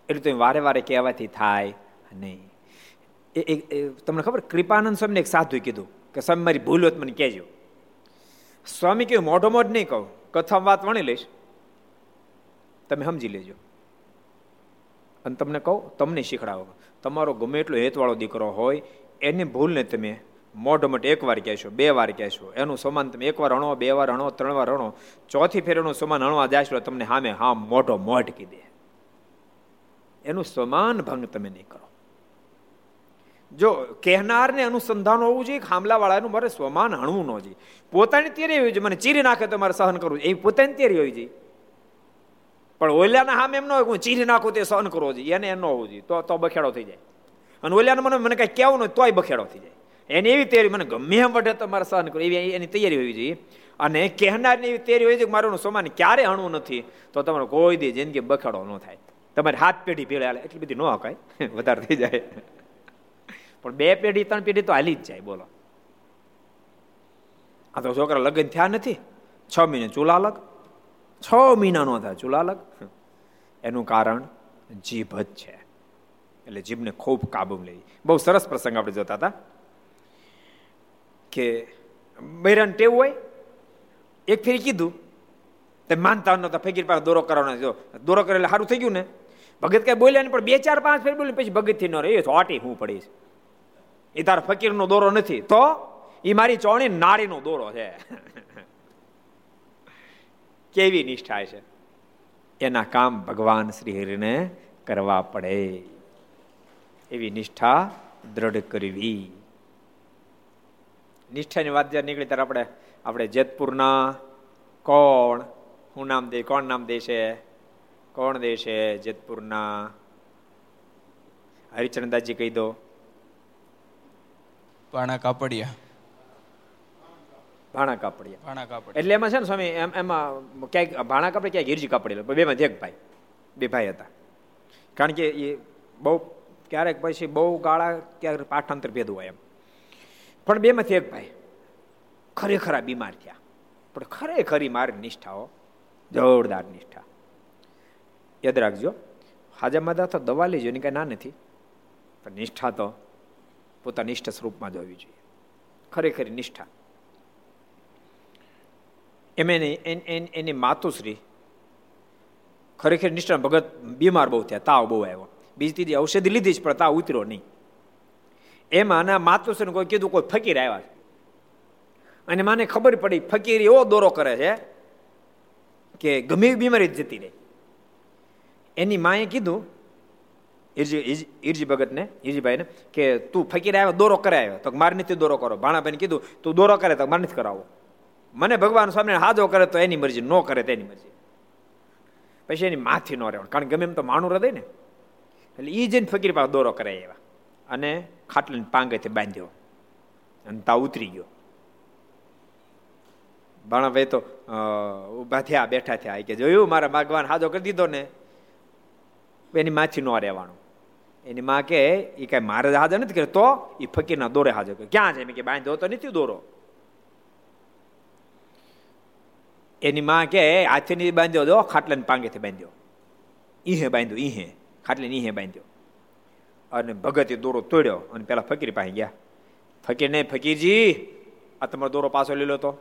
એટલું તમે વારે વારે કહેવાથી થાય નહીં. એ તમને ખબર? કૃપાનંદ સ્વામીને એક સાધુ કીધું કે, સ્વામી, મારી ભૂલ હોત મને કહેજો. સ્વામી કહ્યું, મોઢો મોઢ નહીં કહું. કથા વાત વણી લઈશ. તમે સમજી લેજો. અને તમને કહું, તમને શીખડાવો. તમારો ગમે એટલો હેતવાળો દીકરો હોય, એની ભૂલને તમે મોઢ મોટ એક વાર કહેશો, બે વાર કહેશો, એનું સમાન તમે એક વાર હણો બે વાર હણો ત્રણ વાર હણો ચોથી ફેર સમાન હણવા જાશો તમને હામે હા મોઢો મોઢ કીધે એનું સમાન ભંગ તમે નહીં કરો. જો કહેનારને અનુસંધાન હોવું જોઈએ ખામલાવાળાનું મારે સ્વમાન હણવું ન જોઈએ. પોતાની તેરી હોવી જોઈએ, મને ચીરી નાખે તો મારે સહન કરવું એ પોતાની તેરી હોવી જોઈએ. પણ ઓલિયાના હામે એમ ન હોય હું ચીરી નાખું તે સહન કરવો જોઈએ. એને એમ ન હોવું જોઈએ. તો તો બખેડો થઈ જાય. અને ઓલિયાને મને મને કઈ કહેવું ન તોય બખેડો થઈ જાય. એની એવી તૈયારી મને ગમે એમ વઢે તો મારે સહન કરવું. એવી એની તૈયારી હોવી જોઈએ. અને કહેનારની એવી તૈયારી હોય છે કે મારું સમાન ક્યારે હણવું નથી, તો તમારો કોઈ દી જિંદગી બખાડો ન થાય. તમારી હાથ પેઢી ભેળે એટલી બધી ન હકાય. વધારે થઈ જાય. પણ બે પેઢી, ત્રણ પેઢી તો હાલી જ જાય, બોલો. આ તો છોકરા લગ્ન થયા નથી. છ મહિને ચૂલા અલગ છ મહિના નો થાય ચૂલા અલગ એનું કારણ જીભ જ છે. એટલે જીભને ખૂબ કાબુ લેવી. બહુ સરસ પ્રસંગ આપણે જોતા હતા. કે બૈરાન ટેવું હોય, એક ફેરી કીધું તે માનતા નહોતા ફકીર પાસે દોરો કરવાનો જો, દોરો કરે સારું થઈ ગયું ને? ભગત કઈ બોલ્યા ને પણ બે, ચાર, પાંચ ફેર બોલ્યું, પછી ભગતથી ન રહી. ચોટી હું પડીશ એ તાર ફકીરનો દોરો નથી. તો એ મારી ચોણી નાળીનો દોરો છે. કેવી નિષ્ઠા છે. એના કામ ભગવાન શ્રી હરિને કરવા પડે. એવી નિષ્ઠા દ્રઢ કરવી. નિષ્ઠાની વાત જ્યારે નીકળી ત્યારે આપણે આપણે જેતપુરના કોણ હું નામ દે કોણ નામ દે છે? કોણ દે છે જેતપુરના? હરિચંદાજી કહી દો. પાણા કાપડિયા. ભાણા કાપડિયા. ભાણા કાપડ એટલે એમાં છે ને સ્વામી એમ એમાં ક્યાંક ભાણા કાપડે ક્યાંક ગીરજી કાપડેલા બે માંથી એક ભાઈ બે ભાઈ હતા. કારણ કે એ બહુ ક્યારેક પછી બહુ ગાળા ક્યારેક પાઠાંતર ભેદું હોય એમ. પણ બેમાંથી એક ભાઈ ખરેખર બીમાર થયા. પણ ખરેખરી મારી નિષ્ઠાઓ જોરદાર નિષ્ઠા. યાદ રાખજો હાજા માદા તો દવા લેજો, એની કાંઈ ના નથી. પણ નિષ્ઠા તો પોતાની નિષ્ઠ સ્વરૂપમાં જ હોવી જોઈએ. ખરેખર નિષ્ઠા. એમ એની એની માતુશ્રી ખરેખર નિષ્ઠા ભગત બીમાર બહુ થયા, તાવ બહુ આવ્યો. બીજી ત્રીજી ઔષધિ લીધી જ, પણ તાવ ઉતર્યો નહીં. એમાં આના માતુશ્રીને કોઈ કીધું, કોઈ ફકીર આવ્યા છે. અને મને ખબર પડી, ફકીર એવો દોરો કરે છે કે ગમે એવી બીમારી જતી રહે. એની માએ કીધું, ઈરજી ઈરજી ભગતને, ઈરજીભાઈને, કે તું ફકીર આવ્યો દોરો કરાયો. તો મારે નથી દોરો કરો. ભાણાભાઈને કીધું, તું દોરો કરે તો મારે નથી કરાવો. મને ભગવાન સ્વામીને હાજો કરે તો એની મરજી, ન કરે તેની મરજી. પછી એની માથી ન રહેવાનું. કારણ ગમે એમ તો માણું રહે ને. એટલે એ જઈને ફકીર પાસે દોરો કરાય એવા. અને ખાટલાની પાંગેથી બાંધ્યો અને તા ઉતરી ગયો. ભાણાભાઈ તો ઊભા થયા, બેઠા થયા. કે, જોયું, મારા ભગવાન હાજો કરી દીધો ને. એની માછી ન રહેવાનું. એની માં કે એ કઈ મારે હાજર નથી કર્યો. તો એ ફકીરના દોરે હાજર કરે ક્યાં છે? મેં કે, બાંધ્યો તો નથી દોરો. એની માં કે, હાથેથી બાંધ્યો દો ખાટલાની પાંગેથી બાંધ્યો. ઈહે બાંધ્યો, ઈહે. ખાટલે ઈહે બાંધ્યો. અને ભગતે દોરો તોડ્યો અને પેલા ફકીર પાસે ગયા. ફકીર ને ફકીરજી, આ તમારો દોરો પાછો લીલો તો.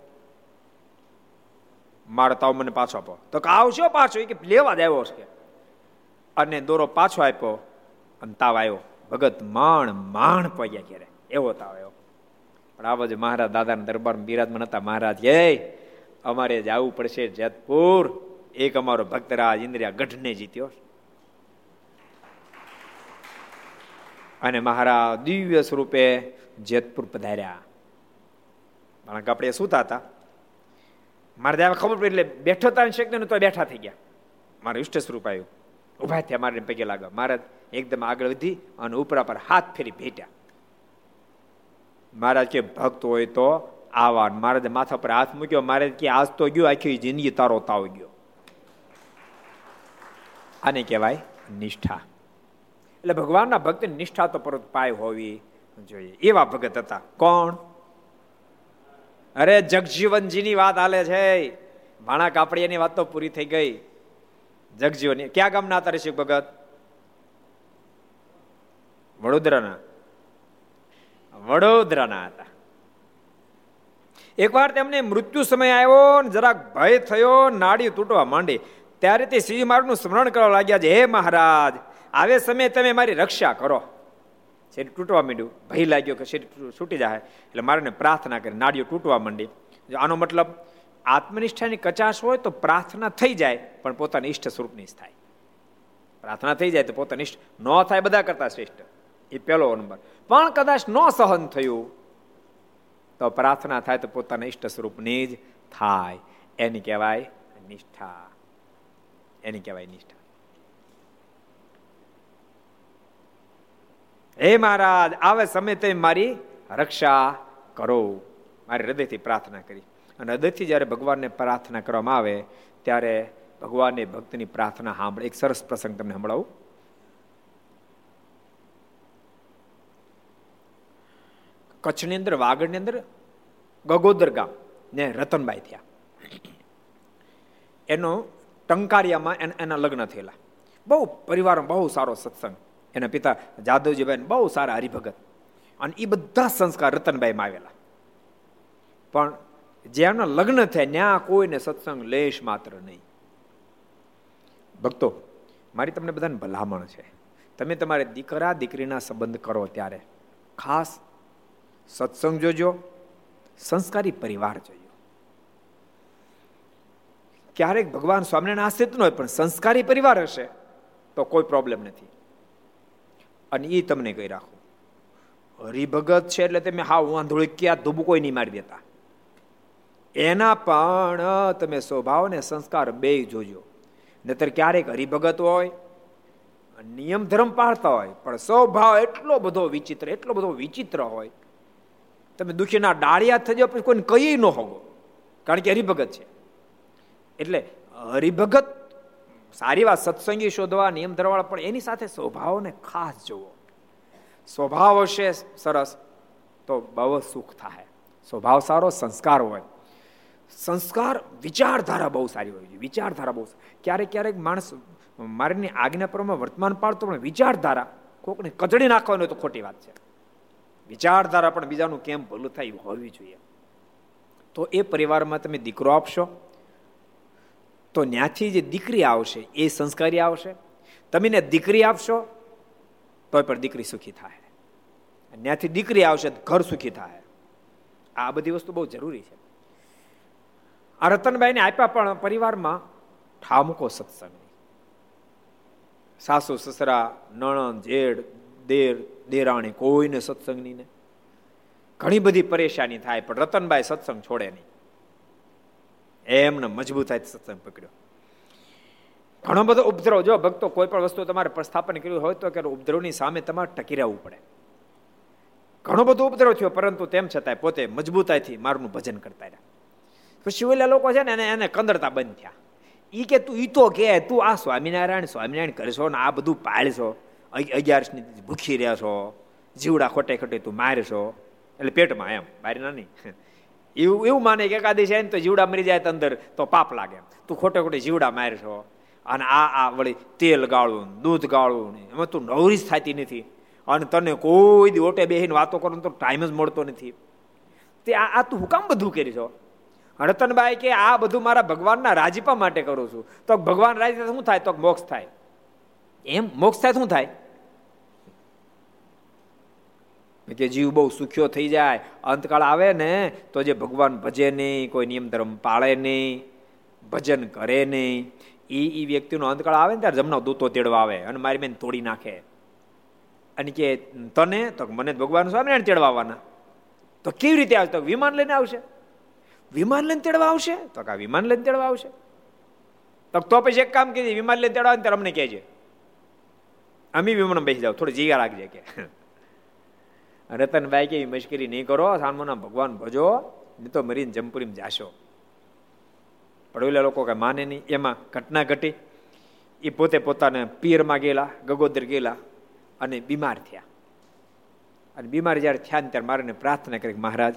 મારો તાવ મને પાછો આપો. તો કે આવશો પાછો? કે લેવા જ આવ્યો છે. અને દોરો પાછો આપ્યો અને તાવ આવ્યો. ભગત માણ માણ પડ્યા ક્યારે એવો તાવ આવ્યો. પણ આ બાજુ મહારાજ દાદાના દરબારમાં બિરાજમાન હતા. મહારાજ એ અમારે જવું પડશે જેતપુર. એક અમારો ભક્તરાજ ઇન્દ્રિયા ગઢને જીત્યો અને મહારાજ દિવ્ય સ્વરૂપે જેતપુર પધાર્યા. કારણ કે આપણે સુતા હતા. મારે ત્યાં ખબર પડી એટલે બેઠો તા શક્ય તો બેઠા થઈ ગયા. મારે ઇષ્ટ સ્વરૂપ આવ્યું. ઊભા થયા, મારે પગે લાગ્યા. મહારાજ એકદમ આગળ વધી અને ઉપરા પર હાથ ફેરી ભેટ્યા. મહારાજ કે, ભક્ત હોય તો આવા. મહારાજ માથા પર હાથ મૂક્યો. મારે કે, આજ તો ગયો, આખી જિંદગી તારો તાવ ગયો. આને કહેવાય નિષ્ઠા. એટલે ભગવાનના ભક્ત નિષ્ઠા તો પરત પાય હોવી જોઈએ. એવા ભગત હતા. કોણ? અરે જગજીવનજીની વાત હાલે છે. ભાણા કાપડિયાની વાત તો પૂરી થઈ ગઈ. જગજીવન ક્યાં ગામના હતા ઋષિક ભગત? વડોદરાના. વડોદરાના હતા. એકવાર તેમને મૃત્યુ સમય આવ્યો ને જરાક ભય થયો નાડી તૂટવા માંડી. ત્યારે તે શ્રીજી માર્ગનું સ્મરણ કરવા લાગ્યા છે, હે મહારાજ આવે સમયે તમે મારી રક્ષા કરો. શરીર તૂટવા માંડ્યું. ભય લાગ્યો કે શરીર છૂટી જાય એટલે મારે પ્રાર્થના કરી. નાડીઓ તૂટવા માંડી. આનો મતલબ, આત્મનિષ્ઠાની કચાશ હોય તો પ્રાર્થના થઈ જાય, પણ પોતાની ઈષ્ટ સ્વરૂપની થાય. પ્રાર્થના થઈ જાય તો પોતાની ઈષ્ટ ન થાય બધા કરતા શ્રેષ્ઠ. એ પહેલો નંબર. પણ કદાચ ન સહન થયું, તો પ્રાર્થના થાય તો પોતાના ઈષ્ટ સ્વરૂપની જ થાય. એની કહેવાય નિષ્ઠા. એની કહેવાય નિષ્ઠા. હે મહારાજ, આવે સમય તે મારી રક્ષા કરો. મારી હૃદયથી પ્રાર્થના કરી. અને હૃદયથી જ્યારે ભગવાનને પ્રાર્થના કરવામાં આવે, ત્યારે ભગવાનને ભક્તની પ્રાર્થના સાંભળે. એક સરસ પ્રસંગ તમને સંભળાવું. કચ્છની અંદર, વાગડની અંદર ગગોદર ગામ ને રતનબાઈ થયા. એનો ટંકારિયામાં એના લગ્ન થયેલા. બહુ પરિવારમાં બહુ સારો સત્સંગ. એના પિતા જાદવજીભાઈ બહુ સારા હરિભગત. અને એ બધા સંસ્કાર રતનભાઈમાં આવેલા. પણ જ્યાંના લગ્ન થયા, ત્યાં કોઈને સત્સંગ લેશ માત્ર નહીં. ભક્તો, મારી તમને બધાને ભલામણ છે. તમે તમારે દીકરા, દીકરીના સંબંધ કરો ત્યારે. ખાસ સત્સંગ જોજો, સંસ્કારી પરિવાર જોજો. ક્યારેક ભગવાન સ્વામિનારાયણ આશ્રિત ન હોય, પણ સંસ્કારી પરિવાર હશે, તો કોઈ પ્રોબ્લેમ નથી. અને એ તમને કહી રાખો. હરિભગત છે એટલે તમે હા વાંધોળી ક્યાં ધૂબ કોઈ નહીં મારી દેતા. એના પણ તમે સ્વભાવ ને સંસ્કાર બે જોજો. નતર ક્યારેક હરિભગત હોય, નિયમ ધર્મ પાળતા હોય, પણ સ્વભાવ એટલો બધો વિચિત્ર, એટલો બધો વિચિત્ર હોય, તમે દુખીના ડાળિયા થઈ જાઓ પછી કોઈને કહી ન હોગો. કારણ કે હરિભગત છે. એટલે હરિભગત સારી વાત, સત્સંગી શોધવા, નિયમ ધરવાળા, પણ એની સાથે સ્વભાવને ખાસ જોવો સ્વભાવ હશે સરસ, તો બહુ સુખ થાય. સ્વભાવ સારો, સંસ્કાર હોય. સંસ્કાર વિચારધારા બહુ સારી હોય છે. વિચારધારા બહુ ક્યારેક ક્યારેક માણસ મારીની આજ્ઞા પ્રમાણે વર્તમાન પાડતો પણ વિચારધારા કોકને કચડી નાખવાનું તો ખોટી વાત છે. વિચારધારા પણ બીજાનું કેમ ભલું થાય હોવી જોઈએ. તો એ પરિવારમાં તમે દીકરો આપશો તો ત્યાંથી જે દીકરી આવશે, એ સંસ્કારી આવશે. તમે દીકરી આપશો તો પણ દીકરી સુખી થાય. ત્યાંથી દીકરી આવશે ઘર સુખી થાય. આ બધી વસ્તુ બહુ જરૂરી છે. આ રતનભાઈને આપ્યા પણ પરિવારમાં ઠામકો સત્સંગ સાસુ, સસરા, નણંદ જેડ દેર, દેરાણી કોઈને સત્સંગની ને ઘણી બધી પરેશાની થાય, પણ રતનભાઈ સત્સંગ છોડે નહીં. એમને મજબૂતાઈ સત્સંગ પકડ્યો. ઘણો બધો ઉપદ્રવ, જો ભક્તો કોઈ પણ વસ્તુ તમારે પ્રસ્થાપન કર્યું હોય તો કે ઉપદ્રવની સામે તમારે ટકી રહેવું પડે. ઘણો બધો ઉપદ્રવ થયો, પરંતુ તેમ છતાંય પોતે મજબૂતાઈથી મારું ભજન કરતા રહ્યા. પછી ઓલા લોકો છે ને એને એને કંદરતા બંધ થયા. એ કે, તું ઈ તો કે, તું આ સ્વામિનારાયણ સ્વામિનારાયણ કરશો ને આ બધું પાળશો અગિયારસની ભૂખી રહ્યા છો. જીવડા ખોટે ખોટે તું મારશો એટલે પેટમાં એમ બારી ના નહીં એવું એવું માને કે એકાદી છે ને તો જીવડા મરી જાય અંદર તો પાપ લાગે. તું ખોટે ખોટે જીવડા મારશો. અને આ આ વળી તેલ ગાળવું, દૂધ ગાળવું એમાં તું નવરીશ થતી નથી. અને તને કોઈ દી ઓટે બેસીને વાતો કરો તો ટાઈમ જ મળતો નથી. તે આ આ તું હુકામ બધું કરી છો રતનભાઈ કે આ બધું મારા ભગવાનના રાજીપા માટે કરું છું. તો ભગવાન રાજી શું થાય તો મોક્ષ થાય. એમ મોક્ષ થાય શું થાય? કે જીવ બહુ સુખ્યો થઈ જાય, અંતકાળ આવે ને, તો જે ભગવાન ભજે નહીં, કોઈ નિયમ ધર્મ પાળે નહીં, ભજન કરે નહીં એ એ વ્યક્તિનો અંતકાળ આવે ને ત્યારે જમનો દૂતો તેડવા આવે અને મારી બેન તોડી નાખે. અને કે તને, તો મને ભગવાન સ્વામિનારાયણ તેડવા તો કેવી રીતે આવશે? તો વિમાન લઈને આવશે. વિમાન લઈને તેડવા આવશે? તો કા વિમાન લઈને તેડવા આવશે. તો તો પછી એક કામ કીધી વિમાન લઈને તેડવા ત્યારે અમને કહેજે. અમે વિમાન બેસી જાવ થોડી જીગા રાખજે કે. રતનભાઈ કે મશ્કરી નહીં કરો સાનમોના ભગવાન ભજો, નહીં તો મરીને જમપુરીમ જાશો. પડવેલા લોકો કઈ માને નહીં. એમાં ઘટના ઘટી. એ પોતે પોતાને પિયરમાં ગયેલા, ગગોદર ગયેલા અને બીમાર થયા. અને બીમાર જ્યારે થયા ને ત્યારે મારે પ્રાર્થના કરી મહારાજ,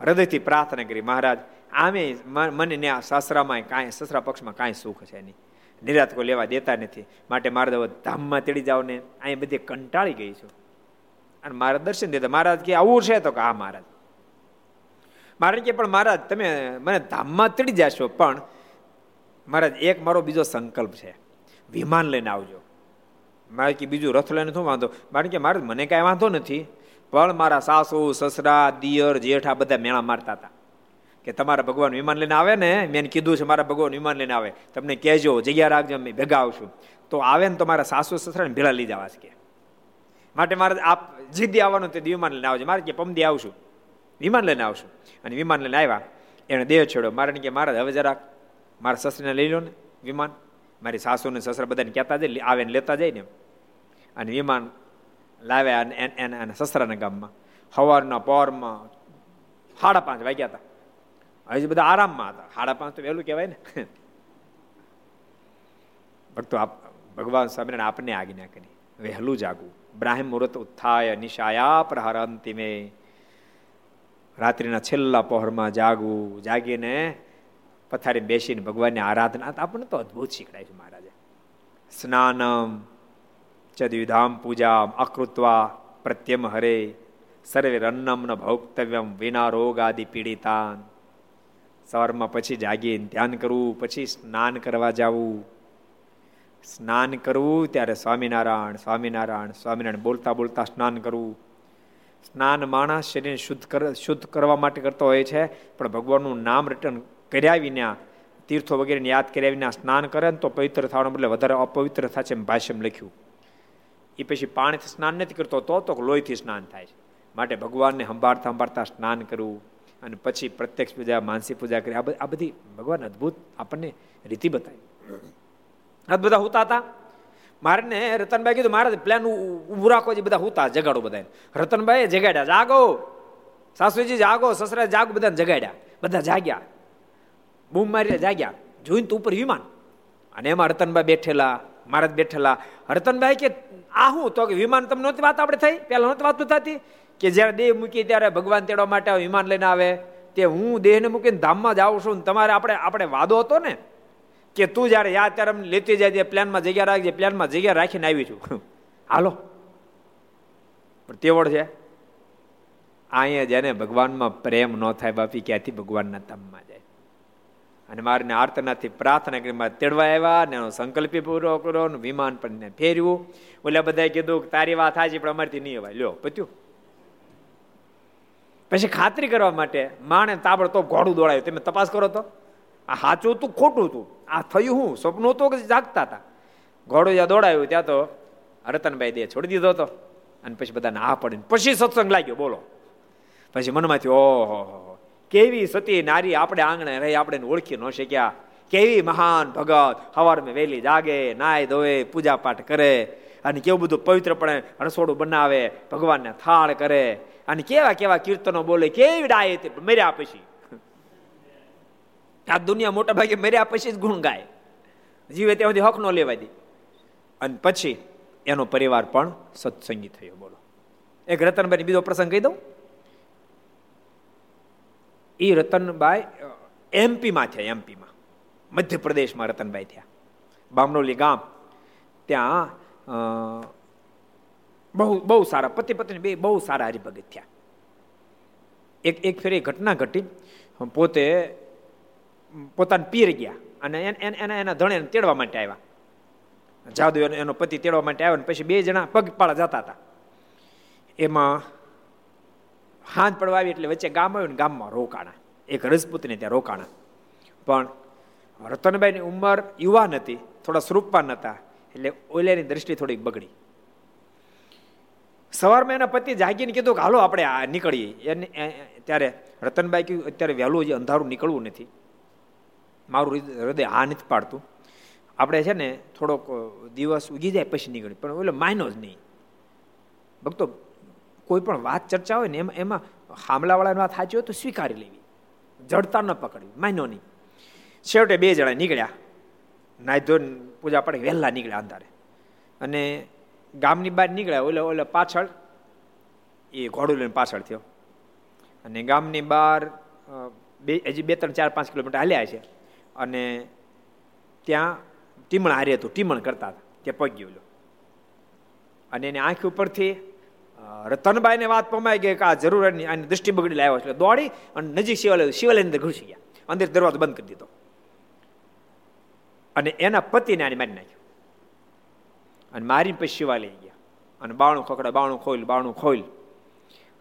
હૃદયથી પ્રાર્થના કરી, મહારાજ, આમે મને ને આ સાસરામાં કાંઈ, સસરા પક્ષમાં કાંઈ સુખ છે નહીં. નિરાત કોઈ લેવા દેતા નથી. માટે મારે ધામમાં તેડી જાઓ ને અહીં બધી કંટાળી ગઈ છું. અને મારા દર્શન દીધા મહારાજ કે આવું છે તો કે હા મહારાજ. મહારાજ કે, પણ મહારાજ, તમે મને ધામમાં ચડી જશો, પણ મહારાજ, એક મારો બીજો સંકલ્પ છે. વિમાન લઈને આવજો. મારે કે, બીજું રથ લઈને શું વાંધો? મારે કે, મહારાજ, મને કાંઈ વાંધો નથી, પણ મારા સાસુ, સસરા, દિયર, જેઠા બધા મેળા મારતા હતા. કે તમારા ભગવાન વિમાન લઈને આવે ને, મેં કીધું છે, મારા ભગવાન વિમાન લઈને આવે. તમને કહેજો, જગ્યા રાખજો, અમે ભેગા આવશું. તો આવે ને તો મારા સાસુ, સસરાને ભેળા લઈ જવા છે માટે મારે આપ જીદી આવવાનું તે વિમાન લઈને આવજો. મારે કે પમદી આવશું. વિમાન લઈને આવશું. અને વિમાન લઈને આવ્યા. એને દેહ છોડ્યો. મારે કે મારા હવે જરાક મારા સસરીને લઈ લો ને વિમાન. મારી સાસુને સસરા બધાને કહેતા જાય આવે ને લેતા જાય ને અને વિમાન લાવ્યા અને એના સસરાના ગામમાં. સવારના પોરમાં સાડા પાંચ વાગ્યા હતા. હજી બધા આરામમાં હતા. સાડા પાંચ તો વહેલું કહેવાય ને. ભક્તો ભગવાન સ્વામિનારાયણ આપને આજ્ઞા કરી. વહેલું જાગવું. બ્રાહ્મ મુહૂર્ત ઉત્થાય નિશાયા પ્રહાર અંતિમે રાત્રિના છેલ્લા પહોરમાં જાગવું, જાગીને પથારી બેસીને ભગવાનની આરાધના આપણને તો અદભુત શીખડાય છે મહારાજે. સ્નાનમ, ચદ્વિધામ પૂજા અકૃત્વા પ્રત્યમ હરે, સર્વે રન્નમ ન ભોક્તવ્યમ વિના રોગ આદિ પીડિતાન. સવારમાં પછી જાગીને ધ્યાન કરવું, પછી સ્નાન કરવા જવું સ્નાન કરવું, ત્યારે સ્વામિનારાયણ સ્વામિનારાયણ સ્વામિનારાયણ બોલતા બોલતા સ્નાન કરવું. સ્નાન માણસ શરીરને શુદ્ધ કર, શુદ્ધ કરવા માટે કરતો હોય છે, પણ ભગવાનનું નામ રિટર્ન કર્યા વિના, તીર્થો વગેરેને યાદ કર્યા વિના સ્નાન કરે ને તો પવિત્ર થવાનું બદલે વધારે અપવિત્ર થશે એમ ભાષ્યમ લખ્યું. એ પછી પાણીથી સ્નાન નથી કરતો, તો તો લોહીથી સ્નાન થાય છે. માટે ભગવાનને સંભાળતા સંભાળતા સ્નાન કરવું, અને પછી પ્રત્યક્ષ પૂજા માનસી પૂજા કરી. આ બધી ભગવાન અદ્ભુત આપણને રીતિ બતાવી. આ બધા હુતા હતા? મારે ને રતનભાઈ કીધું, મારે પ્લાન ઊભું રાખો છે, બધા હુતા, જગાડો બધા રતનભાઈ જગાડ્યા, જાગો. સાસુજી જાગો, સસરા જાગો, બધાને જગાડ્યા. બધા જાગ્યા. બૂમ મારી જાગ્યા. જોઈને તો ઉપર વિમાન. અને એમાં રતનભાઈ બેઠેલા મહારાજ બેઠેલા. રતનભાઈ કે, આ હું? તો કે, વિમાન તમને નહોતી વાત આપણે થઈ? પહેલાં નહોતી વાત થતી? કે જ્યારે દેહ મૂકી ત્યારે ભગવાન તેડવા માટે વિમાન લઈને આવે? તે હું દેહને મૂકીને ધામમાં જાઉં છું તમારે આપણે આપણે વાદો હતો ને કે તું જ્યારે યાદ ત્યારે લેતી જાય પ્લાનમાં જગ્યા રાખજે પ્લાનમાં જગ્યા રાખીને આવી છું. હાલો. પણ તેવડ છે. અહીંયા જેને ભગવાનમાં પ્રેમ ન થાય બાપી ક્યાંથી ભગવાનના તમમાં જાય? અને મારીને આર્તનાથી પ્રાર્થના કરી મારે તેડવા આવ્યા ને એનો સંકલ્પી પૂરો કર્યો વિમાન પણ ફેરવ્યું ઓલા બધાએ કીધું કે તારી વાત છે પણ અમારથી નહીં અવાય. લ્યો પત્યું. પછી ખાતરી કરવા માટે માણે તાબડતોબ ઘોડું દોડાયું. તમે તપાસ કરો તો. આ સાચું હતું ખોટું હતું આ થયું હું? સ્વપ્ન હતું કે જાગતા હતા? ઘોડો જ્યાં દોડાયું ત્યાં તો રતનભાઈ દે છોડી દીધો હતો. અને પછી બધાને આ પડીને પછી સત્સંગ લાગ્યો, બોલો. પછી મનમાંથી, ઓહો કેવી સતી નારી આપણે આંગણે રહી આપણે ઓળખી ન શક્યા. કેવી મહાન ભગત સવારમાં વહેલી જાગે, નાય ધોવે પૂજા પાઠ કરે. અને કેવું બધું પવિત્રપણે રસોડું બનાવે, ભગવાનને થાળ કરે. અને કેવા કેવા કીર્તનો બોલે, કેવી ડાય મર્યા પછી. આ દુનિયા મોટા ભાગે મર્યા પછી જ ગુણ ગાય. જીવે ત્યાં સુધી હક ન લેવા દે. અને પછી એનો પરિવાર પણ સત્સંગી થયો, બોલો. એક રતનભાઈ બીજો પ્રસંગ કહી દઉં. એ રતનભાઈ એમપીમાં થયા એમપીમાં મધ્યપ્રદેશમાં રતનભાઈ થયા. બામરોલી ગામ. ત્યાં બહુ બહુ સારા, પતિ પત્ની બે બહુ સારા હરિભગત થયા. એક એક ફેરી ઘટના ઘટી. પોતે પોતાને પીર ગયા. અને એના એના ધણે તેડવા માટે આવ્યા. જાદુ એનો પતિ તેડવા માટે આવ્યો પછી બે જણા પગપાળા જતા હતા. એમાં હાથ પડવા આવી એટલે વચ્ચે ગામ આવ્યું ને ગામમાં રોકાણા. એક રજપૂતને ત્યાં રોકાણા. પણ રતનભાઈની ઉંમર યુવાન હતી, થોડા સ્વરૂપવાન હતા એટલે ઓલિયાની દ્રષ્ટિ થોડીક બગડી. સવારમાં એના પતિ જાગીને કીધું કે, હાલો, આપણે નીકળીએ. એને ત્યારે રતનભાઈ કહ્યું અત્યારે વહેલું હજી અંધારું નીકળવું નથી. મારું હૃદય આ નથી પાડતું. આપણે છે ને થોડોક દિવસ ઉગી જાય પછી નીકળી પણ ઓલો માયનો જ નહીં. ભક્તો, કોઈ પણ વાત ચર્ચા હોય ને એમાં એમાં હામલાવાળાની વાત સાચી હોય તો સ્વીકારી લેવી. જડતા ન પકડવી. માયનો નહીં. છેવટે બે જણા નીકળ્યા. ધોઈને પૂજા પાડે વહેલા નીકળ્યા અંધારે. અને ગામની બહાર નીકળ્યા. ઓલે ઓલે પાછળ, એ ઘોડું લઈને પાછળ થયો. અને ગામની બહાર બે, હજી બે, ત્રણ, ચાર, પાંચ કિલોમીટર હાલ્યા છે. અને ત્યાં ટીમણ હારે હતું, ટીમણ કરતા હતા તે પગ્યું અને એની આંખ ઉપરથી રતનબાઈને વાત પમાઈ ગઈ કે આ જરૂર આની દૃષ્ટિ બગડી લાવ્યો એટલે દોડી અને નજીક શિવાલય, શિવાલયની અંદર ઘૂસી ગયા. અંદર દરવાજો બંધ કરી દીધો. અને એના પતિને આને મારી નાખ્યો. અને મારી પછી શિવાલય ગયા. અને બાણું ખોકડા બાણું ખોલ બાણું ખોલ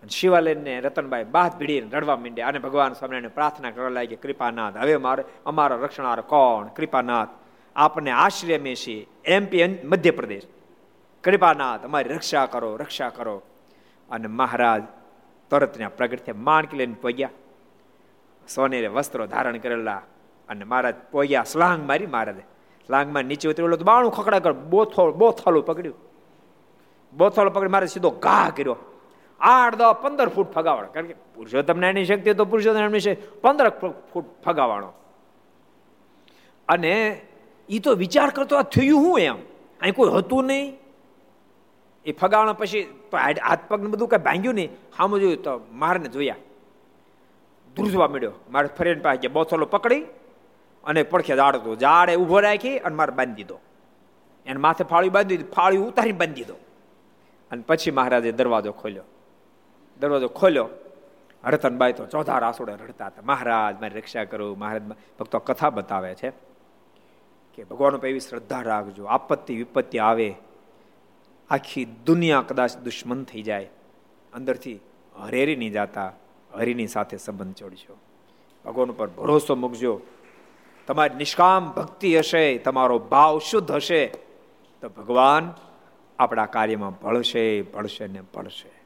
અને શિવાલયને રતનભાઈ બાથ ભીડીને રડવા માંડ્યા અને ભગવાન સ્વામિનારાયણ પ્રાર્થના કરવા લાગી કૃપાનાથ, હવે મારે, અમારો રક્ષણાર કોણ? કૃપાનાથ, આપને આશ્રય મેં છીએ એમપી મધ્યપ્રદેશ. કૃપાનાથ, અમારી રક્ષા કરો રક્ષા કરો. અને મહારાજ તરત ત્યાં પ્રગટ થયા, માણકી લઈને પોગ્યા. સોનેરે વસ્ત્રો ધારણ કરેલા અને મહારાજ પોગ્યા, સ્લાંગ મારી મહારાજે. સ્લાંગમાં નીચે ઉતરેલો તો બાણું ખકડા કર, બોથોળ બોથાલું પકડ્યું. બોથાલું પકડી મારે સીધો ઘા કર્યો. આઠ દસ પંદર ફૂટ ફગાવાળો. કારણ કે પુરુષોત્તમ એની શક્તિ તો પુરુષોત્તમ છે પંદર ફૂટ ફગાવાળો. અને એ તો વિચાર કરતો આ થયું હું એમ? અહીં કોઈ હતું નહીં? એ ફગાવણા પછી હાથ પગ બધું કઈ ભાંગ્યું નહીં. સામું જોયું તો મારને જોયા. ધ્રુજવા મળ્યો મારે ફરીને પાસે બોથલો પકડી અને પડખે જાડતો જાડે ઊભો રાખી અને મારે બાંધી દીધો. એને માથે ફાળી બાંધી દીધી. ફાળી ઉતારી બાંધી દીધો. અને પછી મહારાજે દરવાજો ખોલ્યો. દરવાજો ખોલ્યો. હરતનબાઈ તો ચોથા રાસોડે રડતા હતા. મહારાજ, મારી રક્ષા કરો, મહારાજ, ભક્તો કથા બતાવે છે કે ભગવાન ઉપર એવી શ્રદ્ધા રાખજો. આપત્તિ વિપત્તિ આવે. આખી દુનિયા કદાચ દુશ્મન થઈ જાય. અંદરથી હરેરી નહીં જાતા, હરિની સાથે સંબંધ જોડજો. ભગવાન ઉપર ભરોસો મૂકજો. તમારી નિષ્કામ ભક્તિ હશે, તમારો ભાવ શુદ્ધ હશે, તો ભગવાન આપણા કાર્યમાં ભળશે ભળશે ને ભળશે.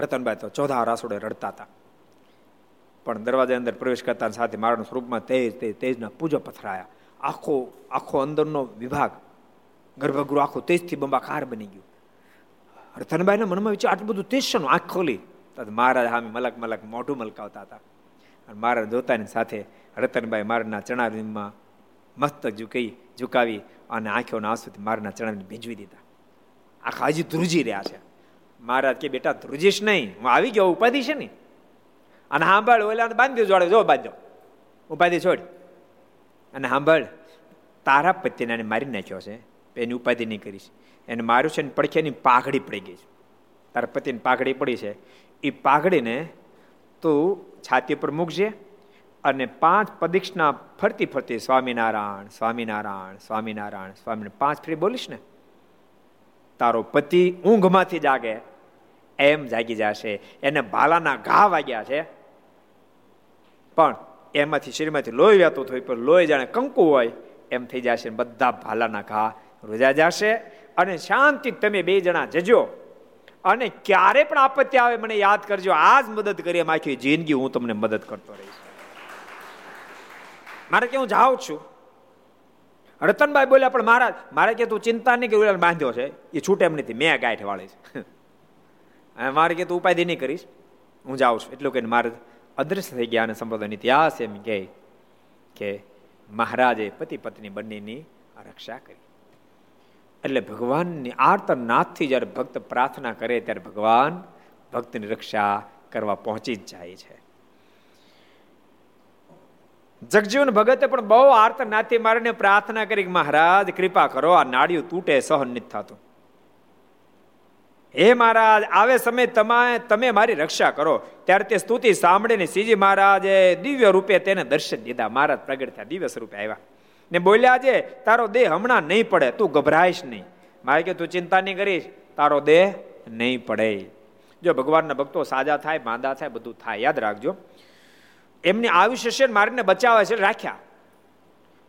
રતનભાઈ તો ચોથા રાસોડે રડતા હતા. પણ દરવાજા અંદર પ્રવેશ કરતા સાથે મારાના સ્વરૂપમાં તેજ તેજ, તેજના પૂજો પથરાયા. આખો આખો અંદરનો વિભાગ, ગર્ભગૃહ આખો તેજથી બંબાકાર બની ગયું. રતનભાઈના મનમાં વિચાર, આટલું બધું તેજ છે આંખ ખોલી. મહારાજ હામી મલક મલક મોઢું મલકાવતા હતા. અને મહારાજ જોતાની સાથે રતનભાઈ મારના ચણામાં મસ્તક ઝુકી, ઝુકાવી અને આંખોના આંસુથી મારના ચણાને ભીંજવી દીધા. આખા હજી ધ્રુજી રહ્યા છે. મહારાજ કે, બેટા, ધ્રુજીશ નહીં, હું આવી ગયો, ઉપાધિ છે ને? અને સાંભળ ઓલા બાંધી જોડે, જો બાંધો ઉપાધિ છોડ. અને સાંભળ તારા પતિને મારી નાખ્યો છે એની ઉપાધિ નહીં કરીશ. એને માર્યું છે ને પડખેની પાઘડી પડી ગઈ છે. તારા પતિની પાઘડી પડી છે. એ પાઘડીને તું છાતી પર મૂકજે અને પાંચ પદીક્ષના ફરતી ફરતી સ્વામિનારાયણ સ્વામિનારાયણ સ્વામિનારાયણ સ્વામી પાંચ ફરી બોલીશ ને. તારો પતિ ઊંઘમાંથી જાગે. એમ જાગી જશે. એને ભાલાના ઘા વાગ્યા છે. પણ એમાંથી શરીરમાંથી લોહી વહેતું થયું પણ લોહી જાણે કંકુ હોય, એમ થઈ જશે બધા ભાલાના ઘા રોજા જશે. અને શાંતિ તમે બે જણા જજો. અને ક્યારે પણ આપત્તિ આવે મને યાદ કરજો. આજ મદદ કરી એમ આખી જિંદગી હું તમને મદદ કરતો રહીશ. મારે કે હું જાઉં છું. રતનભાઈ બોલ્યા, પણ મહારાજ મારે કે તું ચિંતા નહીં કે બાંધ્યો છે. એ છૂટે એમ નથી. મેં ગાંઠ વાળી છે. મારે કે તું ઉપાધિ નહીં કરીશ. હું જાઉં છું. એટલું કહીને મારે અદ્રશ્ય થઈ ગયા અને સંપ્રદાયનો ઇતિહાસ એમ કહે કે મહારાજે પતિ પત્ની બંનેની રક્ષા કરી. એટલે ભગવાનની આર્તનાથથી જ્યારે ભક્ત પ્રાર્થના કરે, ત્યારે ભગવાન ભક્તની રક્ષા કરવા પહોંચી જ જાય છે. જગજીવન ભગતે પણ બહુ આર્તનાથી મારીને પ્રાર્થના કરી મહારાજ, કૃપા કરો, આ નાળિયું તૂટે, સહન નથી થતું. હે મહારાજ, આવે સમય તમે તમે મારી રક્ષા કરો. ત્યારે તે સ્તુતિ સાંભળીને શ્રીજી મહારાજે દિવ્ય રૂપે તેને દર્શન દીધા. મહારાજ પ્રગટ થયા દિવ્ય સ્વરૂપે આવ્યા. ને બોલ્યા છે તારો દેહ હમણાં નહીં પડે, તું ગભરાઈશ નહીં. મારે કે તું ચિંતા નહીં કરીશ, તારો દેહ નહીં પડે. જો ભગવાનના ભક્તો સાજા થાય, માંદા થાય, બધું થાય. યાદ રાખજો. એમની આયુષ્ય છે મારીને બચાવે છે રાખ્યા.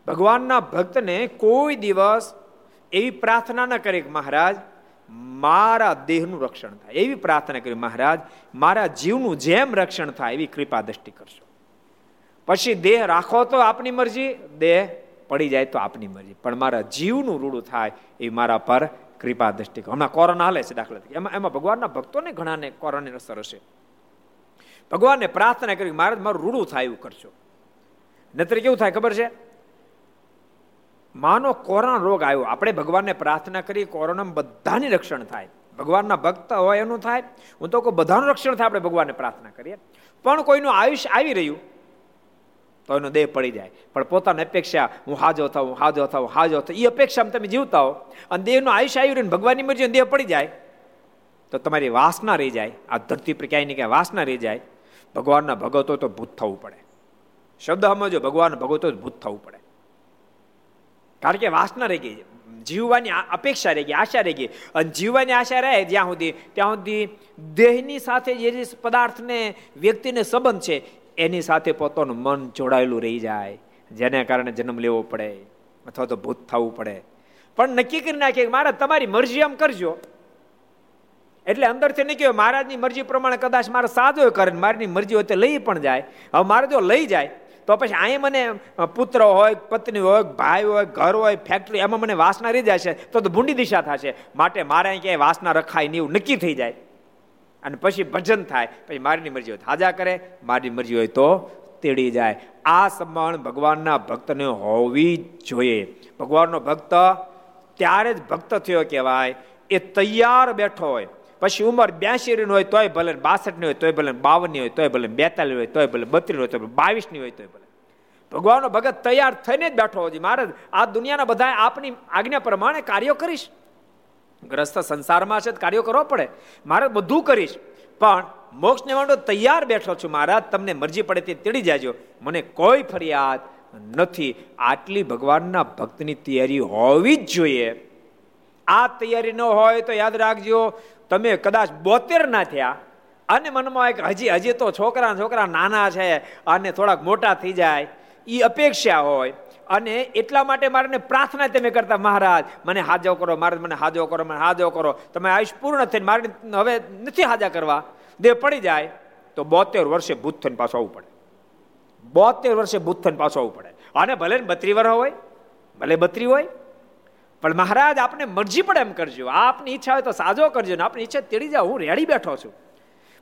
ભગવાનના ભક્તને કોઈ દિવસ એવી પ્રાર્થના ન કરી મહારાજ, મારા દેહનું રક્ષણ થાય. એવી પ્રાર્થના કરી, મહારાજ, મારા જીવનું જેમ રક્ષણ થાય એવી કૃપા દ્રષ્ટિ કરશો. પછી દેહ રાખો તો આપની મરજી, દેહ પડી જાય તો આપની મરજી. પણ મારા જીવનું રૂડું થાય એ મારા પર કૃપા દ્રષ્ટિ હમણાં કોરોના હાલે છે દાખલા એમાં એમાં ભગવાનના ભક્તોને ઘણાને કોરોનાની અસર હશે. ભગવાનને પ્રાર્થના કરી મહારાજ, મારું રૂડું થાય એવું કરશો નતર કેવું થાય ખબર છે? માનો કોરોના રોગ આવ્યો. આપણે ભગવાનને પ્રાર્થના કરી કોરોના બધાની રક્ષણ થાય. ભગવાનના ભક્ત હોય એનું થાય. હું તો કોઈ બધાનું રક્ષણ થાય આપણે ભગવાનને પ્રાર્થના કરીએ. પણ કોઈનું આયુષ્ય આવી રહ્યું, તો એનો દેહ પડી જાય. પણ પોતાની અપેક્ષા, હું હાજો થાઉં હાજો થાઉં હાજો થાઉં. એ અપેક્ષામાં તમે જીવતા હો. અને દેહનું આયુષ્ય આવી રહ્યું ભગવાનની મરજી દેહ પડી જાય, તો તમારી વાસના રહી જાય. આ ધરતી પર ક્યાંય ને ક્યાંય વાસના રહી જાય. ભગવાનના ભગતો તો ભૂત થવું પડે. શબ્દ સમજો ભગવાન ભગતો ભૂત થવું પડે. કારણ કે વાસના રહી ગઈ, જીવવાની અપેક્ષા રહી ગઈ, આશા રહી ગઈ. અને જીવવાની આશા રહે જ્યાં સુધી, ત્યાં સુધી દેહની સાથે જે પદાર્થને, વ્યક્તિને સંબંધ છે, એની સાથે પોતાનું મન જોડાયેલું રહી જાય, જેને કારણે જન્મ લેવો પડે, અથવા તો ભૂત થવું પડે. પણ નક્કી કરી નાખીએ કે મારા તમારી મરજી એમ કરજો. એટલે અંદરથી કહ્યું મહારાજની મરજી પ્રમાણે કદાચ મારે સાજો કરે મારીની મરજી હોય તો લઈ પણ જાય. હવે મારે જો લઈ જાય, તો પછી અહીં મને પુત્ર હોય, પત્ની હોય, ભાઈ હોય, ઘર હોય ફેક્ટરી એમાં મને વાસના રહી જાય છે તો તો ભૂંડી દિશા થશે. માટે મારે અહીં ક્યાંય વાસના રખાય નહીં એવું નક્કી થઈ જાય. અને પછી ભજન થાય, પછી મારીની મરજી હોય હાજા કરે મારી મરજી હોય તો તેડી જાય. આ સમણ ભગવાનના ભક્તને હોવી જોઈએ. ભગવાનનો ભક્ત ત્યારે જ ભક્ત થયો કહેવાય. એ તૈયાર બેઠો હોય. પછી ઉંમર બ્યાસી હોય તોય ભલે બાસઠની હોય તોય ભલે બાવનની હોય તોય ભલે બેતાલીસ હોય તોય ભલે બત્રીસ હોય તો બાવીસની હોય તોય ભલે. ભગવાનનો ભગત તૈયાર થઈને જ બેઠો હોય મહારાજ, આ દુનિયાના બધા આપની આજ્ઞા પ્રમાણે કાર્યો કરીશ. ગ્રસ્ત સંસારમાં છે કાર્યો કરવો પડે. મારે બધું કરીશ. પણ મોક્ષ નિવાડો તૈયાર બેઠો છું મહારાજ, તમને મરજી પડે તે તેડી જાજો. મને કોઈ ફરિયાદ નથી. આટલી ભગવાનના ભક્તની તૈયારી હોવી જ જોઈએ. આ તૈયારી ન હોય તો યાદ રાખજો તમે કદાચ બોતેર ના થયા, અને મનમાં એક હજી હજી તો છોકરા છોકરા નાના છે અને થોડાક મોટા થઈ જાય એ અપેક્ષા હોય. અને એટલા માટે મારે પ્રાર્થના તમે કરતા, મહારાજ, મને હાજો કરો, મહારાજ, મને હાજો કરો, મને હાજો કરો. તમે આયુષ પૂર્ણ થઈને મારે હવે નથી હાજા કરવા. દેહ પડી જાય, તો બોતેર વર્ષે ભૂત થઈને પાછો આવવું પડે. બોતેર વર્ષે ભૂત થઈને પાછો આવવું પડે. અને ભલે બત્રી વર્ષ હોય, ભલે બત્રી હોય પણ મહારાજ, આપને મરજી પણ એમ કરજો. આપની ઈચ્છા હોય તો સાજો કરજો ને આપની ઈચ્છા તેડી જાઓ. હું રેડી બેઠો છું.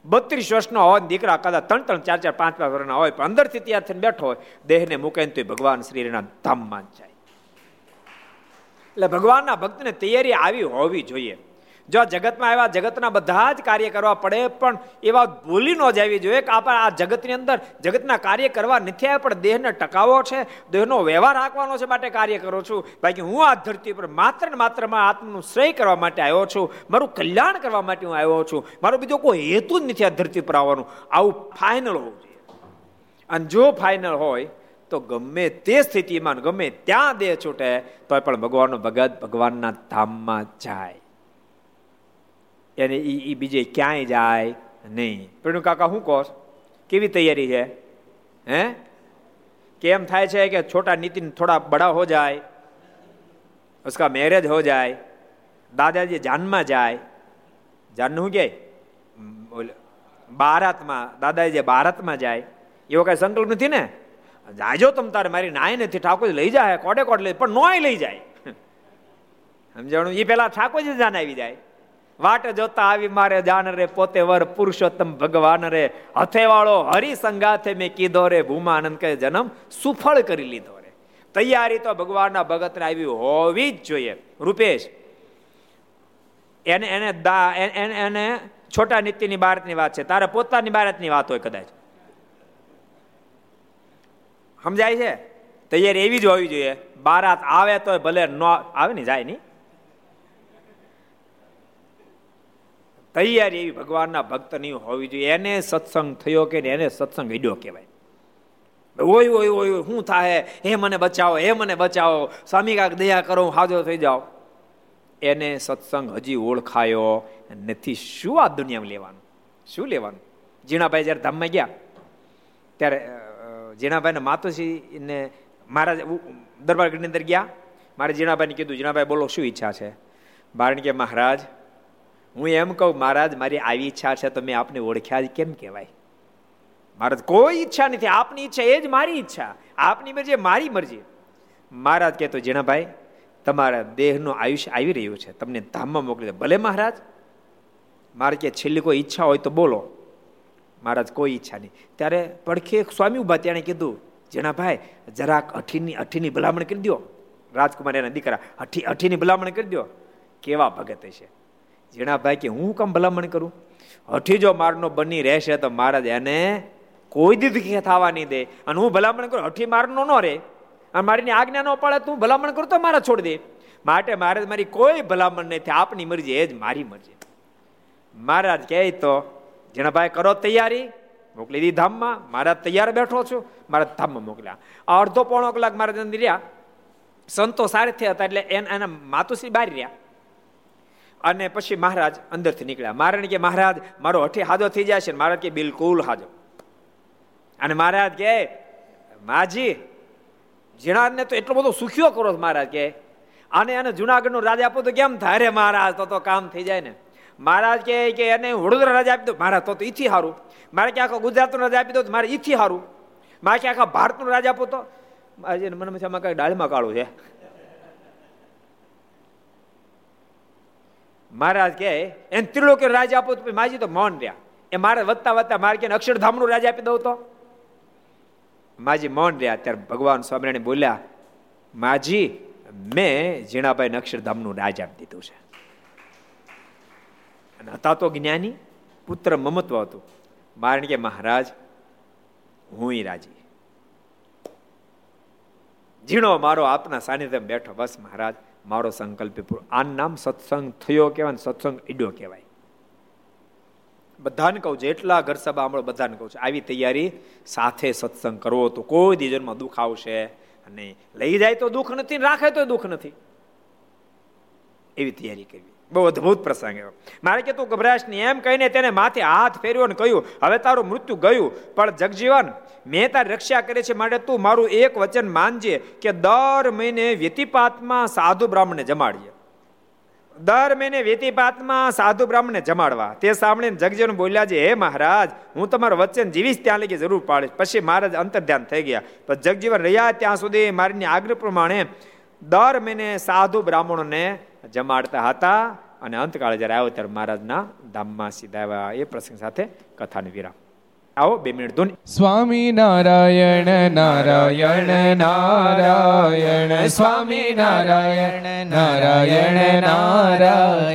બત્રીસ વર્ષનો હોય દીકરા કદાચ ત્રણ ત્રણ, ચાર ચાર, પાંચ પાંચ વર્ષના હોય, પણ અંદરથી તૈયાર થઈને બેઠો હોય, દેહને મૂકે તો ભગવાન શ્રીના ધામમાં જાય. એટલે ભગવાનના ભક્તને તૈયારી આવી હોવી જોઈએ. જો જગતમાં આવ્યા જગતના બધા જ કાર્ય કરવા પડે, પણ એવા ભૂલી ન જવી જોઈએ કે આપણે આ જગતની અંદર જગતના કાર્ય કરવા નથી આવ્યા, પણ દેહને ટકાવો છે, દેહનો વ્યવહાર રાખવાનો છે માટે કાર્ય કરું છું. બાકી હું આ ધરતી પર માત્ર ને માત્રમાં આત્મનું શ્રેય કરવા માટે આવ્યો છું, મારું કલ્યાણ કરવા માટે હું આવ્યો છું. મારો બીજો કોઈ હેતુ જ નથી આ ધરતી પર આવવાનું. આવું ફાઇનલ હોવું જોઈએ. અને જો ફાઇનલ હોય, તો ગમે તે સ્થિતિમાં ગમે ત્યાં દેહ છૂટે તો પણ ભગવાનનો ભગત ભગવાનના ધામમાં જાય. એને એ એ બીજે ક્યાંય જાય નહીં. પણ કાકા શું કહો કેવી તૈયારી છે? હે? કેમ થાય છે કે છોટા નીતિન થોડા બડા હો જાય, ઉસકા મેરેજ હો જાય, દાદાજી જાનમાં જાય. જાન શું કે? ભારતમાં દાદાજી ભારતમાં જાય, એવો કઈ સંકલ્પ નથી ને? જાજો તમ તારે, મારી નાય નથી ઠાકોર લઈ જાય, કોડે કોડ લઈ, પણ નોય લઈ જાય. સમજાણું? એ પેલા ઠાકોરજી જાન આવી જાય. વાટ જોતા આવી મારે જાન રે, પોતે વર પુરુષોત્તમ ભગવાન રે. હથેવાળો હરી સંગાથે મેં કીધો રે, ભૂમાનંદ કે જન્મ સુફળ કરી લીધો રે. તૈયારી તો ભગવાનના ભગતને આવી હોવી જ જોઈએ. રૂપેશ, એને એને દા એને છોટા નીતિની બારતની વાત છે. તારે પોતાની બારતની વાત હોય કદાચ. સમજાય છે? તૈયારી એવી જ હોવી જોઈએ. બારાત આવે તો ભલે ન આવે ને, જાય નહીં. તૈયારી એવી ભગવાનના ભક્તની હોવી જોઈએ. એને સત્સંગ થયો કે એને સત્સંગ હિડ્યો કહેવાય. ઓય ઓય ઓય શું થાય હે મને બચાવો, હે મને બચાવો. સ્વામી કાક દયા કરો હાજો થઈ જાઓ એને સત્સંગ હજી ઓળખાયો નથી. શું આ દુનિયામાં લેવાનું? શું લેવાનું? જીણાભાઈ જ્યારે ધામમાં ગયા, ત્યારે જીણાભાઈને માતુશ્રીને મારા દરબારગઢની અંદર ગયા. મારે જીણાભાઈને કીધું જીણાભાઈ બોલો, શું ઈચ્છા છે? બારણ કે મહારાજ હું એમ કહું, મહારાજ, મારી આવી ઈચ્છા છે તો મેં આપને ઓળખ્યા જ કેમ કહેવાય? મહારાજ, કોઈ ઈચ્છા નથી. આપની ઈચ્છા એ જ મારી ઈચ્છા. આપની મરજી મારી મરજી. મહારાજ કહેતો જીણાભાઈ તમારા દેહનું આયુષ્ય આવી રહ્યું છે. તમને ધામમાં મોકલી દે. ભલે મહારાજ. મારે કે છેલ્લી કોઈ ઈચ્છા હોય તો બોલો. મહારાજ, કોઈ ઈચ્છા નહીં. ત્યારે પડખે એક સ્વામી ઊભા તેણે કીધું જીણાભાઈ જરાક અઠીની અઠીની ભલામણ કરી દો રાજકુમાર એના દીકરા, અઠી, અઠીની ભલામણ કરી દો કેવા ભગત છે જીણાભાઈ કે, હું કેમ ભલામણ કરું? હઠી જો મારનો બની રહેશે તો મહારાજ એને કોઈ દીધી થવા નહીં દે. અને હું ભલામણ કરું? હઠી મારનો ન રે અને મારીની આજ્ઞા ન પડે તું ભલામણ કરું તો મારા છોડી દે. માટે મારે મારી કોઈ ભલામણ નહીં થાય આપની મરજી, એ જ મારી મરજી. મહારાજ કહે તો જીણાભાઈ કરો તૈયારી. મોકલી દી ધામમાં. મારા તૈયાર બેઠો છું. મારા ધામમાં મોકલ્યા. અડધો પોણો કલાક મારા રહ્યા. સંતો સારી થયા હતા એટલે એના માતુશ્રી બહાર રહ્યા. અને પછી મહારાજ અંદરથી નીકળ્યા. મહારાજ કે, મહારાજ, મારો હઠી હાજો થઈ જાય છે મહારાજ કે બિલકુલ હાજો અને મહારાજ કે, માજી જીણાને તો એટલો બધો સુખ્યો કરો મહારાજ કે. આને એને જુનાગઢનું રાજ આપો તો કેમ થાય રે મહારાજ? તો તો કામ થઈ જાય ને. મહારાજ કે કે એને વડોદરા રાજા આપી દો. મારા, તો ઈથી સારું મારે કે આખો ગુજરાતનું રાજા આપી દો મારે ઈથી સારું મારે કે આખા ભારતનું રાજા આપો તો. મને આમાં કઈ ડાળમાં કાળું છે. મહારાજ કે એને ત્રિલોકી રાજા આપો તો માજી તો મૌન રહ્યા. એ મારે વધતા વધતા મારે કે અક્ષરધામનું રાજા આપી દઉં તો? માજી મૌન રહ્યા. ત્યારે ભગવાન સ્વામિનારાયણ બોલ્યા, માજી, મેં ઝીણાભાઈ અક્ષરધામનું રાજ આપી દીધું છે. અને હતા તો જ્ઞાની, પુત્ર મમત્વ હતું. મારણ કે, મહારાજ, હું રાજી. ઝીણો મારો આપના સાનિધ્યમાં બેઠો બસ, મહારાજ. મારો સંકલ્પ પૂરો. આનું નામ સત્સંગ થયો કહેવાય સત્સંગ ઈડો કહેવાય. બધાને કહું જેટલા ઘર સભા સાંભળો, બધાને કહું છું. આવી તૈયારી સાથે સત્સંગ કરવો તો કોઈ દીજનમાં દુઃખ આવશે નહીં. લઈ જાય તો દુઃખ નથી રાખે તો દુઃખ નથી. એવી તૈયારી કરવી. બહુ અદભુત પ્રસંગ એવો. મારે કે તું ગભરાશ નહીં, એમ કહીને તેને માથે હાથ ફેર્યો અને કહ્યું, હવે તારું મૃત્યુ ગયું, પણ જગજીવન, મેં તારી રક્ષા કરે છે માટે તું મારું એક વચન માનજે કે દર મહિને વ્યતિપાતમાં સાધુ બ્રાહ્મણને જમાડીએ. દર મહિને વ્યતિપાતમાં સાધુ બ્રાહ્મણને જમાડવા. તે સાંભળીને જગજીવન બોલ્યા છે, હે મહારાજ, હું તમારું વચન જીવીશ ત્યાં લગી જરૂર પાડીશ. પછી મહારાજ અંતર્ધ્યાન થઈ ગયા. પણ જગજીવન રહ્યા ત્યાં સુધી મારીની આગ્રહ પ્રમાણે દર મહિને સાધુ બ્રાહ્મણોને જમાડતા હતા અને અંતકાળે જ્યારે આવ્યો ત્યારે મહારાજના ધામમાં સીધા આવ્યા એ પ્રસંગ સાથે કથાને વિરામ. આવો બે મિનિટ ધૂન. સ્વામી નારાયણ નારાયણ નારાયણ, સ્વામી નારાયણ નારાયણ નારાયણ.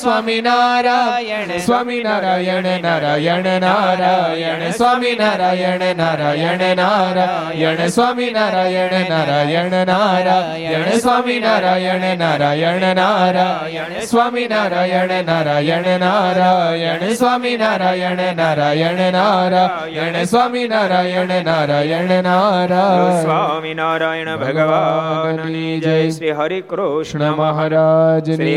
સ્વામી નારાયણ સ્વામી નારાયણ નારાયણ નારાયણ સ્વામી નારાયણ નારાયણ નારાયણ સ્વામી નારાયણ નારાયણ નારાયણ સ્વામી નારાયણ નારાયણ નારાયણ સ્વામી નારાયણ નારાયણ નારાયણ સ્વામી નારાયણ નારાયણ નારાયણ નારાયણ સ્વામી નારાયણ નારાયણ નારાયણ સ્વામિનારાયણ ભગવાન જય શ્રી હરિ કૃષ્ણ મહારાજ શ્રી